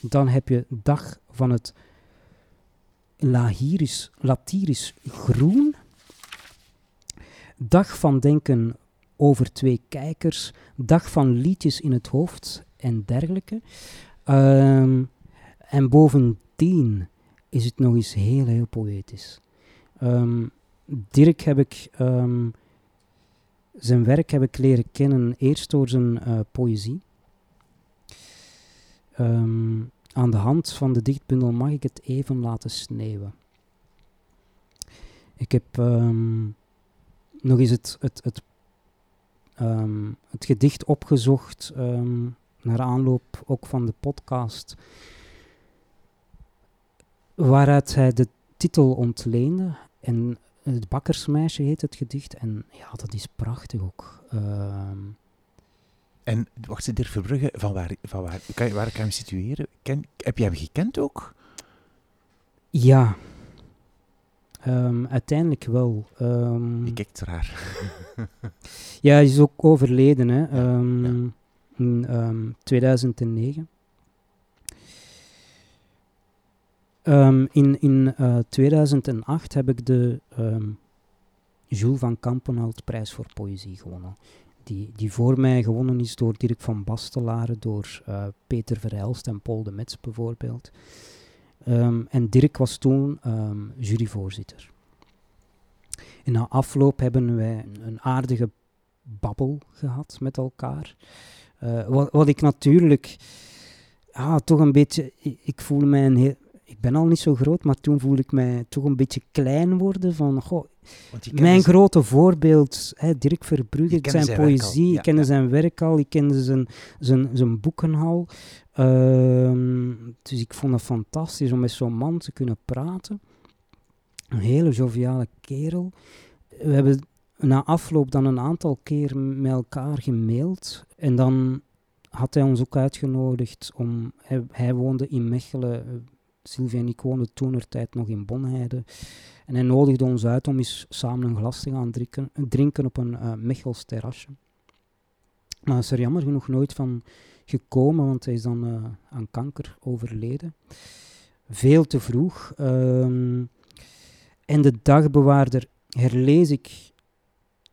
Dan heb je dag van het Lahiris, Latirisch groen. Dag van denken over twee kijkers. Dag van liedjes in het hoofd en dergelijke. Um, en bovendien is het nog eens heel, heel poëtisch. Um, Dirk heb ik um, zijn werk heb ik leren kennen eerst door zijn uh, poëzie. Um, aan de hand van de dichtbundel mag ik het even laten sneeuwen. Ik heb um, nog eens het, het, het, um, het gedicht opgezocht naar aanloop ook van de podcast, waaruit hij de titel ontleende. En het bakkersmeisje heet het gedicht. En ja, dat is prachtig ook. Ehm, en wacht ze, Dirk Verbrugge, van waar, van waar, kan, waar kan je hem situeren? Ken, heb je hem gekend ook? Ja. Um, uiteindelijk wel. Um, je kijkt raar. ja, hij is ook overleden. Hè. Ja, in 2009. Ehm, in in 2008 heb ik de Jules van Kampenhout prijs voor poëzie gewonnen. Die, die voor mij gewonnen is door Dirk van Bastelaren, door uh, Peter Verhelst en Paul de Metz bijvoorbeeld. Um, en Dirk was toen juryvoorzitter. En na afloop hebben wij een aardige babbel gehad met elkaar. Uh, wat, wat, ik natuurlijk ja, toch een beetje. Ik, ik voelde mij een heel, ben al niet zo groot, maar toen voelde ik mij toch een beetje klein worden. Van, goh, mijn grote voorbeeld, hè, Dirk Verbrugge, zijn, zijn poëzie, ik kende zijn werk al, ik kende zijn, zijn, zijn boeken al. Ehm, dus ik vond het fantastisch om met zo'n man te kunnen praten. Een hele joviale kerel. We hebben na afloop dan een aantal keer met elkaar gemaild. En dan had hij ons ook uitgenodigd om... Hij, hij woonde in Mechelen Sylvia en ik woonden toen tijd nog in Bonheide. En hij nodigde ons uit om eens samen een glas te gaan drinken, drinken op een uh, Mechels terrasje. Maar is er jammer genoeg nooit van gekomen, want hij is dan uh, aan kanker overleden. Veel te vroeg. Um, en de dagbewaarder herlees ik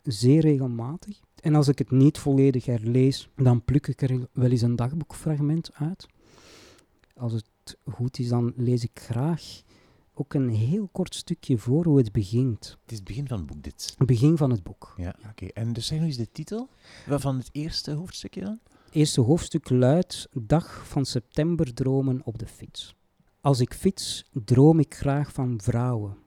zeer regelmatig. En als ik het niet volledig herlees, dan pluk ik er wel eens een dagboekfragment uit. Als het goed is, dan lees ik graag ook een heel kort stukje voor hoe het begint. Het is het begin van het boek, dit. Het begin van het boek. Ja, oké. En dus zeg nog eens de titel van het eerste hoofdstukje dan? Het eerste hoofdstuk luidt Dag van september dromen op de fiets. Als ik fiets, droom ik graag van vrouwen.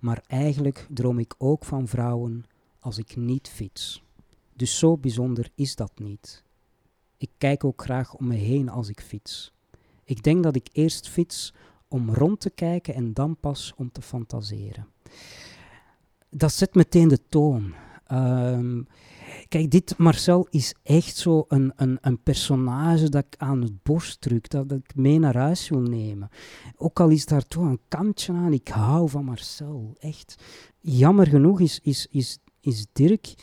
Maar eigenlijk droom ik ook van vrouwen als ik niet fiets. Dus zo bijzonder is dat niet. Ik kijk ook graag om me heen als ik fiets. Ik denk dat ik eerst fiets om rond te kijken en dan pas om te fantaseren. Dat zet meteen de toon. Ehm, kijk, dit Marcel is echt zo een, een, een, personage dat ik aan het borst druk, dat, ik mee naar huis wil nemen. Ook al is daar toch een kantje aan, ik hou van Marcel, echt. Jammer genoeg is, is, is, is Dirk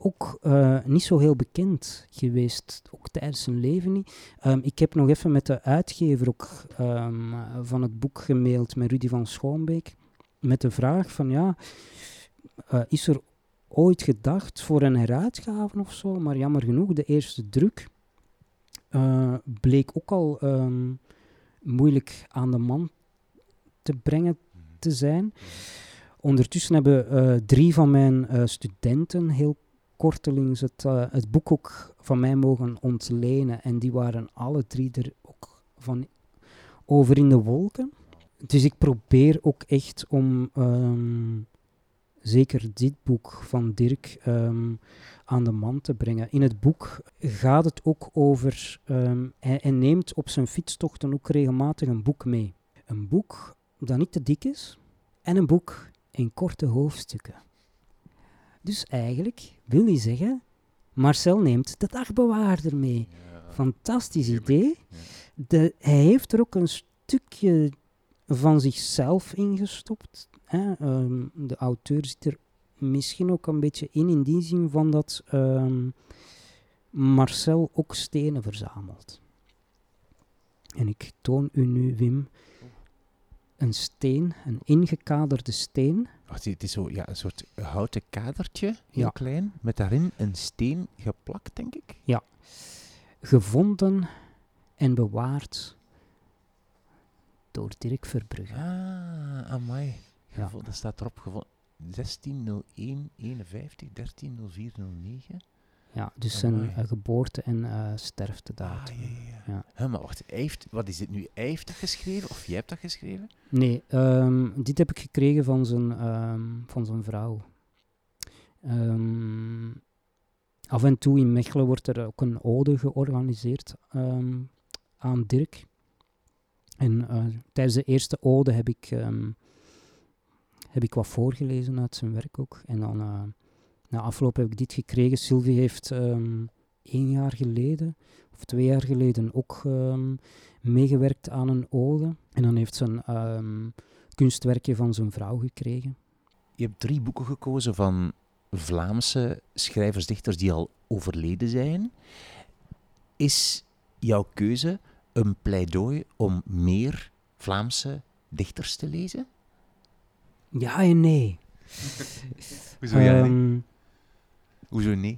ook uh, niet zo heel bekend geweest, ook tijdens zijn leven niet. Um, ik heb nog even met de uitgever ook, um, van het boek gemaild, met Rudy van Schoonbeek, met de vraag van ja, uh, is er ooit gedacht voor een heruitgave of zo? Maar jammer genoeg, de eerste druk uh, bleek ook al um, moeilijk aan de man te brengen te zijn. Ondertussen hebben drie van mijn studenten heel kortelings het, uh, het boek ook van mij mogen ontlenen. En die waren alle drie er ook van over in de wolken. Dus ik probeer ook echt om um, zeker dit boek van Dirk um, aan de man te brengen. In het boek gaat het ook over. Hij, hij neemt op zijn fietstochten ook regelmatig een boek mee. Een boek dat niet te dik is en een boek in korte hoofdstukken. Dus eigenlijk wil hij zeggen, Marcel neemt de dagbewaarder mee. Fantastisch idee. De, hij heeft er ook een stukje van zichzelf ingestopt. Hè. Ehm, de auteur zit er misschien ook een beetje in, in die zin van dat um, Marcel ook stenen verzamelt. En ik toon u nu, Wim, een steen, een ingekaderde steen. Wacht, het is zo ja, een soort houten kadertje, heel klein, met daarin een steen geplakt, denk ik. Ja. Gevonden en bewaard door Dirk Verbrugge. Ah, amai. Ja. Dat staat erop gevonden. 160151 130409. Ja, dus zijn uh, geboorte- en uh, sterftedatum. Ah, ja, ja. maar wacht, heeft, wat is dit nu? Hij heeft dat geschreven of jij hebt dat geschreven? Nee, um, dit heb ik gekregen van zijn, um, van zijn vrouw. Um, af en toe in Mechelen wordt er ook een ode georganiseerd aan Dirk. En uh, tijdens de eerste ode heb ik, heb ik wat voorgelezen uit zijn werk ook. En dan na afloop heb ik dit gekregen. Sylvie heeft um, één jaar geleden, of twee jaar geleden, ook um, meegewerkt aan een ode. En dan heeft ze een um, kunstwerkje van zijn vrouw gekregen. Je hebt drie boeken gekozen van Vlaamse schrijvers, dichters die al overleden zijn. Is jouw keuze een pleidooi om meer Vlaamse dichters te lezen? Ja en nee. Hoezo ja nee? Hoezo nee?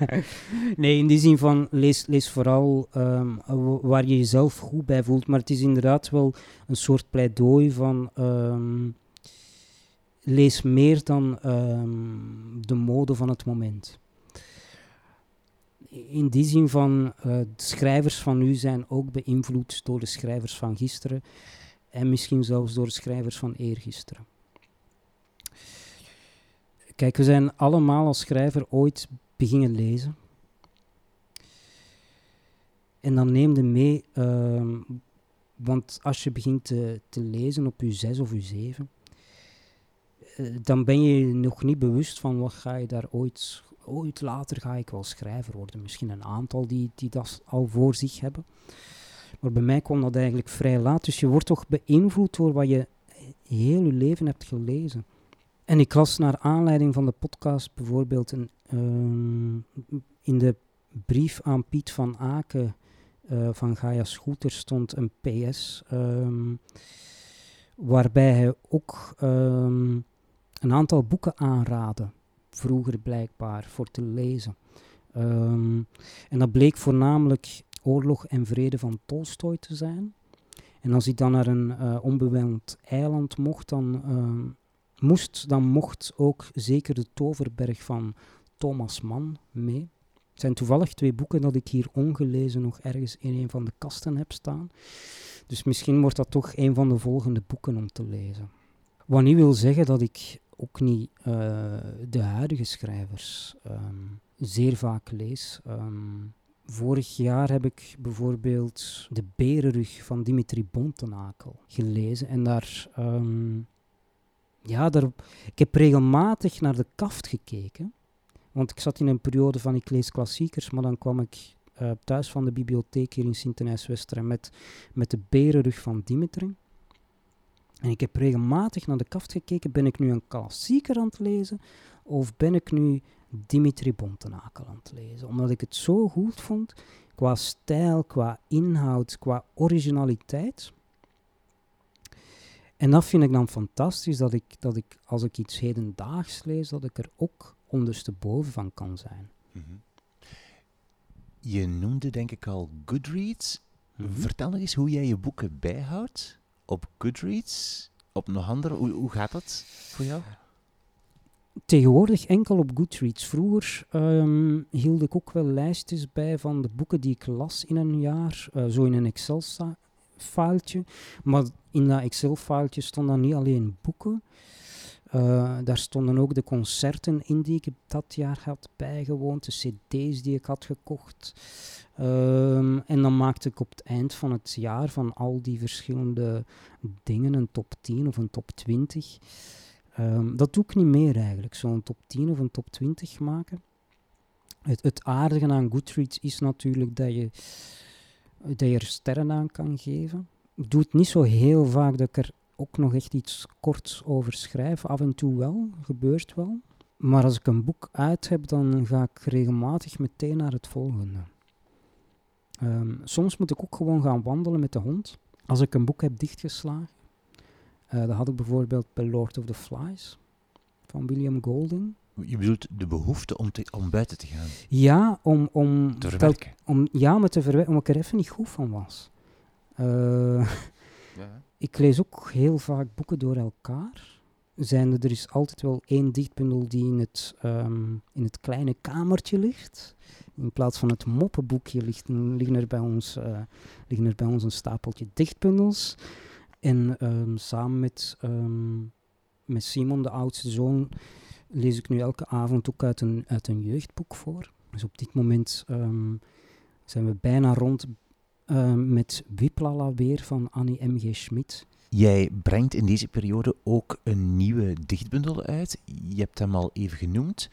nee, in die zin van lees, lees vooral um, waar je jezelf goed bij voelt. Maar het is inderdaad wel een soort pleidooi van um, lees meer dan um, de mode van het moment. In die zin van uh, de schrijvers van nu zijn ook beïnvloed door de schrijvers van gisteren. En misschien zelfs door de schrijvers van eergisteren. Kijk, we zijn allemaal als schrijver ooit beginnen lezen. En dan neem je mee, uh, want als je begint te, te, lezen op je zes of je zeven, uh, dan ben je nog niet bewust van wat ga je daar ooit, ooit later ga ik wel schrijver worden. Misschien een aantal die, die dat al voor zich hebben. Maar bij mij kwam dat eigenlijk vrij laat. Dus je wordt toch beïnvloed door wat je heel je leven hebt gelezen. En ik las naar aanleiding van de podcast bijvoorbeeld een, uh, in de brief aan Piet van Aken uh, van Gaia Scooter stond een PS, um, waarbij hij ook um, een aantal boeken aanraadde, vroeger blijkbaar, voor te lezen. En dat bleek voornamelijk Oorlog en Vrede van Tolstoy te zijn. En als hij dan naar een uh, eiland mocht, dan moest, dan mocht ook zeker de Toverberg van Thomas Mann mee. Het zijn toevallig twee boeken dat ik hier ongelezen nog ergens in een van de kasten heb staan. Dus misschien wordt dat toch een van de volgende boeken om te lezen. Wat niet wil zeggen dat ik ook niet uh, de huidige schrijvers um, zeer vaak lees. Um, vorig jaar heb ik bijvoorbeeld De Berenrug van Dimitri Bontenakel gelezen. En daar um, ja, ik heb regelmatig naar de kaft gekeken. Want ik zat in een periode van ik lees klassiekers, maar dan kwam ik uh, thuis van de bibliotheek hier in Sint-Denijs-Westeren met, met de berenrug van Dimitri. En ik heb regelmatig naar de kaft gekeken, ben ik nu een klassieker aan het lezen of ben ik nu Dimitri Bontenakel aan het lezen? Omdat ik het zo goed vond, qua stijl, qua inhoud, qua originaliteit. En dat vind ik dan fantastisch, dat ik, dat ik als ik iets hedendaags lees, dat ik er ook ondersteboven van kan zijn. Mm -hmm. Je noemde denk ik al Goodreads. Mm -hmm. Vertel nog eens hoe jij je boeken bijhoudt op Goodreads, op nog andere. Hoe, hoe gaat dat voor jou? Tegenwoordig enkel op Goodreads. Vroeger um, hield ik ook wel lijstjes bij van de boeken die ik las in een jaar, uh, zo in een Excel filetje. Maar in dat Excel-filetje stonden niet alleen boeken. Uh, daar stonden ook de concerten in die ik dat jaar had bijgewoond, de cd's die ik had gekocht. Um, en dan maakte ik op het eind van het jaar van al die verschillende dingen een top 10 of een top 20. Um, ehm, dat doe ik niet meer eigenlijk, zo'n top 10 of een top 20 maken. Het aardige aan Goodreads is natuurlijk dat je dat je er sterren aan kan geven. Ik doe het niet zo heel vaak dat ik er ook nog echt iets korts over schrijf. Af en toe wel, gebeurt wel. Maar als ik een boek uit heb, dan ga ik regelmatig meteen naar het volgende. Um, soms moet ik ook gewoon gaan wandelen met de hond. Als ik een boek heb dichtgeslagen. Uh, dat had ik bijvoorbeeld bij Lord of the Flies van William Golding. Je bedoelt de behoefte om, te, om buiten te gaan? Ja, om... om te verwerken? om, ja, om te verwerken, omdat ik er even niet goed van was. Uh, ja. Ik lees ook heel vaak boeken door elkaar. Zijnde, er is altijd wel één dichtbundel die in het, um, in het kleine kamertje ligt. In plaats van het moppenboekje ligt, liggen, er bij ons, uh, liggen er bij ons een stapeltje dichtbundels. En um, samen met, um, met Simon, de oudste zoon, lees ik nu elke avond ook uit een, uit een jeugdboek voor. Dus op dit moment um, zijn we bijna rond uh, met Wiplala weer van Annie M.G. Schmid. Jij brengt in deze periode ook een nieuwe dichtbundel uit. Je hebt hem al even genoemd,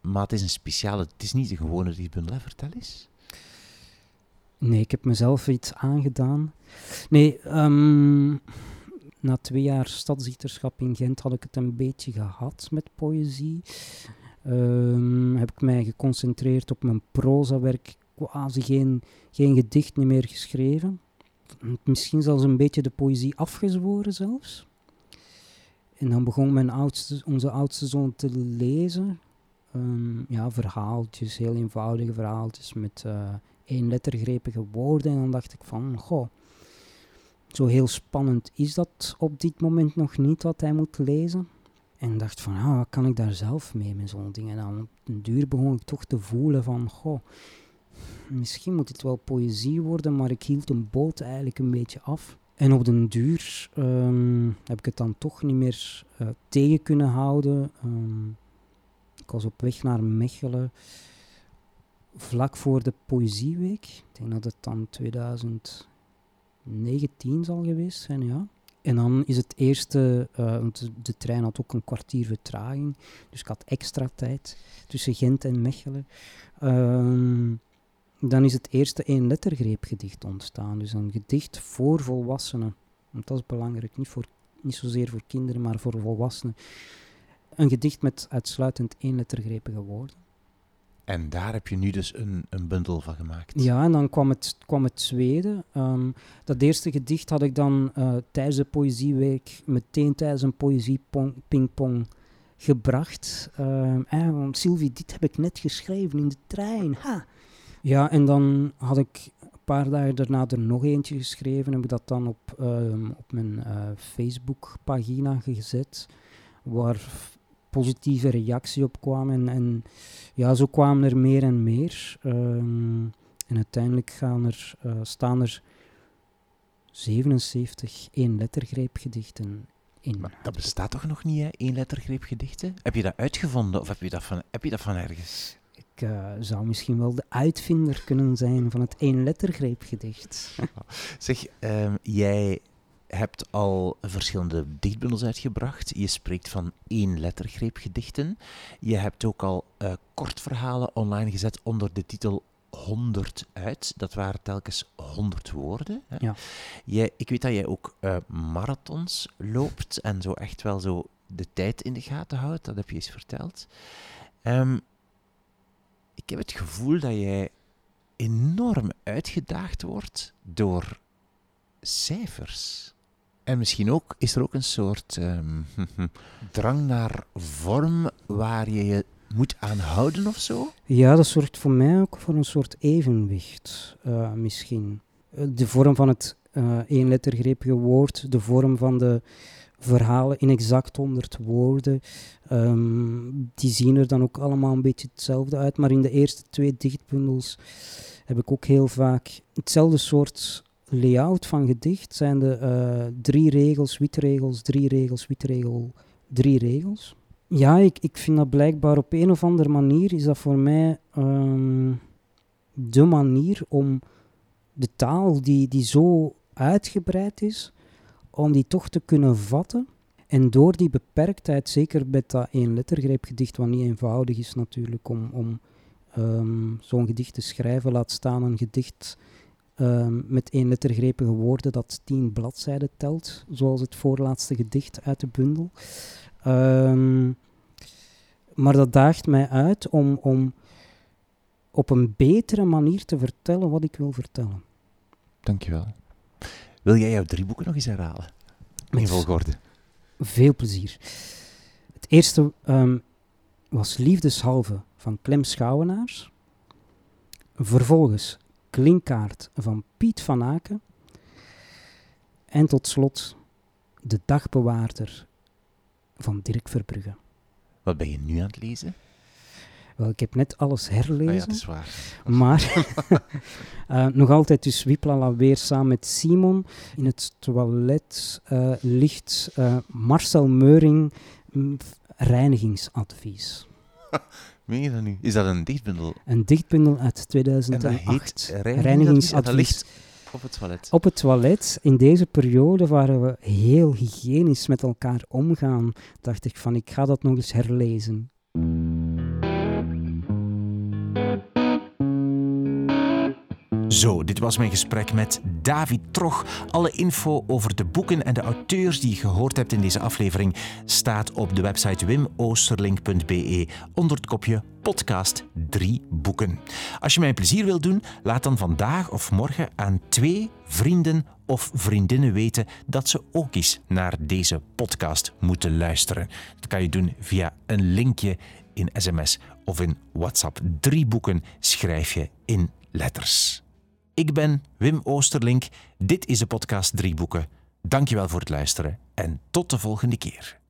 maar het is een speciale, het is niet een gewone dichtbundel. Vertel eens. Nee, ik heb mezelf iets aangedaan. Nee, um, na twee jaar stadsdichterschap in Gent had ik het een beetje gehad met poëzie. Um, heb ik mij geconcentreerd op mijn prozawerk. Quasi geen, geen gedicht meer geschreven. Misschien zelfs een beetje de poëzie afgezworen zelfs. En dan begon mijn oudste, onze oudste zoon te lezen. Um, ja, verhaaltjes, heel eenvoudige verhaaltjes met uh, eenlettergrepige woorden. En dan dacht ik van, goh, zo heel spannend is dat op dit moment nog niet wat hij moet lezen. En dacht van, ah, wat kan ik daar zelf mee met zo'n ding? En dan op een duur begon ik toch te voelen van, goh, misschien moet het wel poëzie worden, maar ik hield een boot eigenlijk een beetje af. En op den duur um, heb ik het dan toch niet meer uh, tegen kunnen houden. Um, ik was op weg naar Mechelen, vlak voor de Poëzieweek. Ik denk dat het dan 2019 zal geweest zijn, ja. En dan is het eerste, uh, want de trein had ook een kwartier vertraging, dus ik had extra tijd tussen Gent en Mechelen. Um, dan is het eerste één gedicht ontstaan. Dus een gedicht voor volwassenen. Want dat is belangrijk, niet, voor, niet zozeer voor kinderen, maar voor volwassenen. Een gedicht met uitsluitend één woorden. En daar heb je nu dus een, een bundel van gemaakt. Ja, en dan kwam het, kwam het tweede. Ehm, dat eerste gedicht had ik dan uh, tijdens de poëzieweek, meteen tijdens een poëzie-pingpong gebracht. Um, eh, want Sylvie, dit heb ik net geschreven in de trein. Ha! Ja, en dan had ik een paar dagen daarna er nog eentje geschreven. Heb ik dat dan op, um, op mijn uh, Facebook-pagina gezet, waar positieve reactie op kwam. En, en ja, zo kwamen er meer en meer. Um, en uiteindelijk gaan er, uh, staan er 77 één-lettergreepgedichten in. Maar dat bestaat toch nog niet, hè? één-lettergreepgedichten? Heb je dat uitgevonden of heb je dat van, heb je dat van ergens? Ik uh, zou misschien wel de uitvinder kunnen zijn van het één-lettergreepgedicht. zeg, um, jij hebt al verschillende dichtbundels uitgebracht. Je spreekt van één lettergreepgedichten. Je hebt ook al uh, kortverhalen online gezet onder de titel 100 uit. Dat waren telkens 100 woorden. Hè? Ja. Jij, ik weet dat jij ook uh, marathons loopt en zo echt wel zo de tijd in de gaten houdt. Dat heb je eens verteld. Um, ik heb het gevoel dat jij enorm uitgedaagd wordt door cijfers. En misschien ook is er ook een soort um, drang naar vorm waar je je moet aanhouden of zo? Ja, dat zorgt voor mij ook voor een soort evenwicht, uh, misschien. Eh, de vorm van het uh, woord, de vorm van de verhalen in exact 100 woorden. Um, die zien er dan ook allemaal een beetje hetzelfde uit. Maar in de eerste twee dichtbundels heb ik ook heel vaak hetzelfde soort layout van gedicht. Zijn de uh, drie regels, witregels, drie regels, witregel, drie regels. Ja, ik, ik vind dat blijkbaar op een of andere manier is dat voor mij um, de manier om de taal die, die zo uitgebreid is, om die toch te kunnen vatten. En door die beperktheid, zeker met dat één lettergreepgedicht, wat niet eenvoudig is natuurlijk om, om um, zo'n gedicht te schrijven, laat staan een gedicht um, met één lettergrepige woorden dat tien bladzijden telt, zoals het voorlaatste gedicht uit de bundel. Um, maar dat daagt mij uit om, om op een betere manier te vertellen wat ik wil vertellen. Dankjewel. Wil jij jouw drie boeken nog eens herhalen? In volgorde. Veel plezier. Het eerste um, was Liefdeshalve van Clem Schouwenaars. Vervolgens Klinkaart van Piet van Aken. En tot slot De Dagbewaarder van Dirk Verbrugge. Wat ben je nu aan het lezen? Wel, ik heb net alles herlezen. Ah ja, dat is waar. Maar uh, nog altijd dus Wiplala weer samen met Simon. In het toilet uh, ligt uh, Marcel Meuring mm, reinigingsadvies. Meen je dat nu? Is dat een dichtbundel? Een dichtbundel uit 2008. En dat heet reinigingsadvies. Op het toilet. Op het toilet. In deze periode waar we heel hygiënisch met elkaar omgaan, dacht ik van ik ga dat nog eens herlezen. Zo, dit was mijn gesprek met David Trog. Alle info over de boeken en de auteurs die je gehoord hebt in deze aflevering staat op de website wimoosterlink.be onder het kopje podcast 3 boeken. Als je mij een plezier wilt doen, laat dan vandaag of morgen aan twee vrienden of vriendinnen weten dat ze ook eens naar deze podcast moeten luisteren. Dat kan je doen via een linkje in sms of in WhatsApp. Drie boeken schrijf je in letters. Ik ben Wim Oosterlink. Dit is de podcast Drie Boeken. Dankjewel voor het luisteren en tot de volgende keer.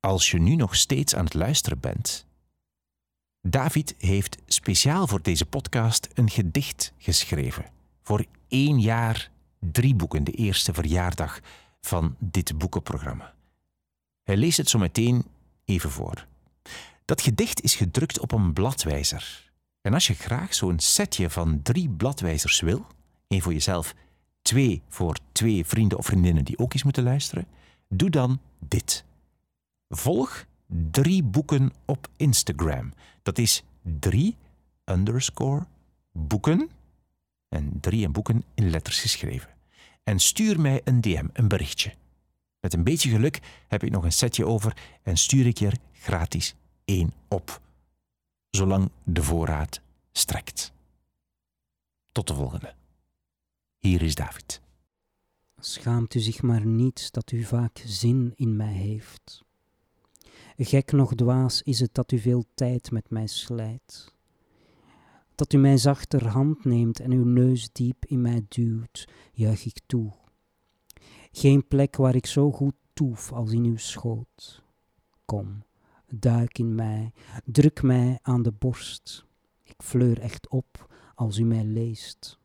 Als je nu nog steeds aan het luisteren bent. David heeft speciaal voor deze podcast een gedicht geschreven. Voor één jaar drie boeken, de eerste verjaardag van dit boekenprogramma. Hij leest het zo meteen even voor. Dat gedicht is gedrukt op een bladwijzer. En als je graag zo'n setje van drie bladwijzers wil, één voor jezelf, twee voor twee vrienden of vriendinnen die ook eens moeten luisteren, doe dan dit. Volg drie boeken op Instagram. Dat is drie underscore boeken en drie en boeken in letters geschreven. En stuur mij een DM, een berichtje. Met een beetje geluk heb ik nog een setje over en stuur ik je er gratis één op. Zolang de voorraad strekt. Tot de volgende. Hier is David. Schaamt u zich maar niet dat u vaak zin in mij heeft. Gek nog dwaas is het dat u veel tijd met mij slijt. Dat u mij zachter hand neemt en uw neus diep in mij duwt, juich ik toe. Geen plek waar ik zo goed toef als in uw schoot. Kom, duik in mij, druk mij aan de borst. Ik fleur echt op als u mij leest.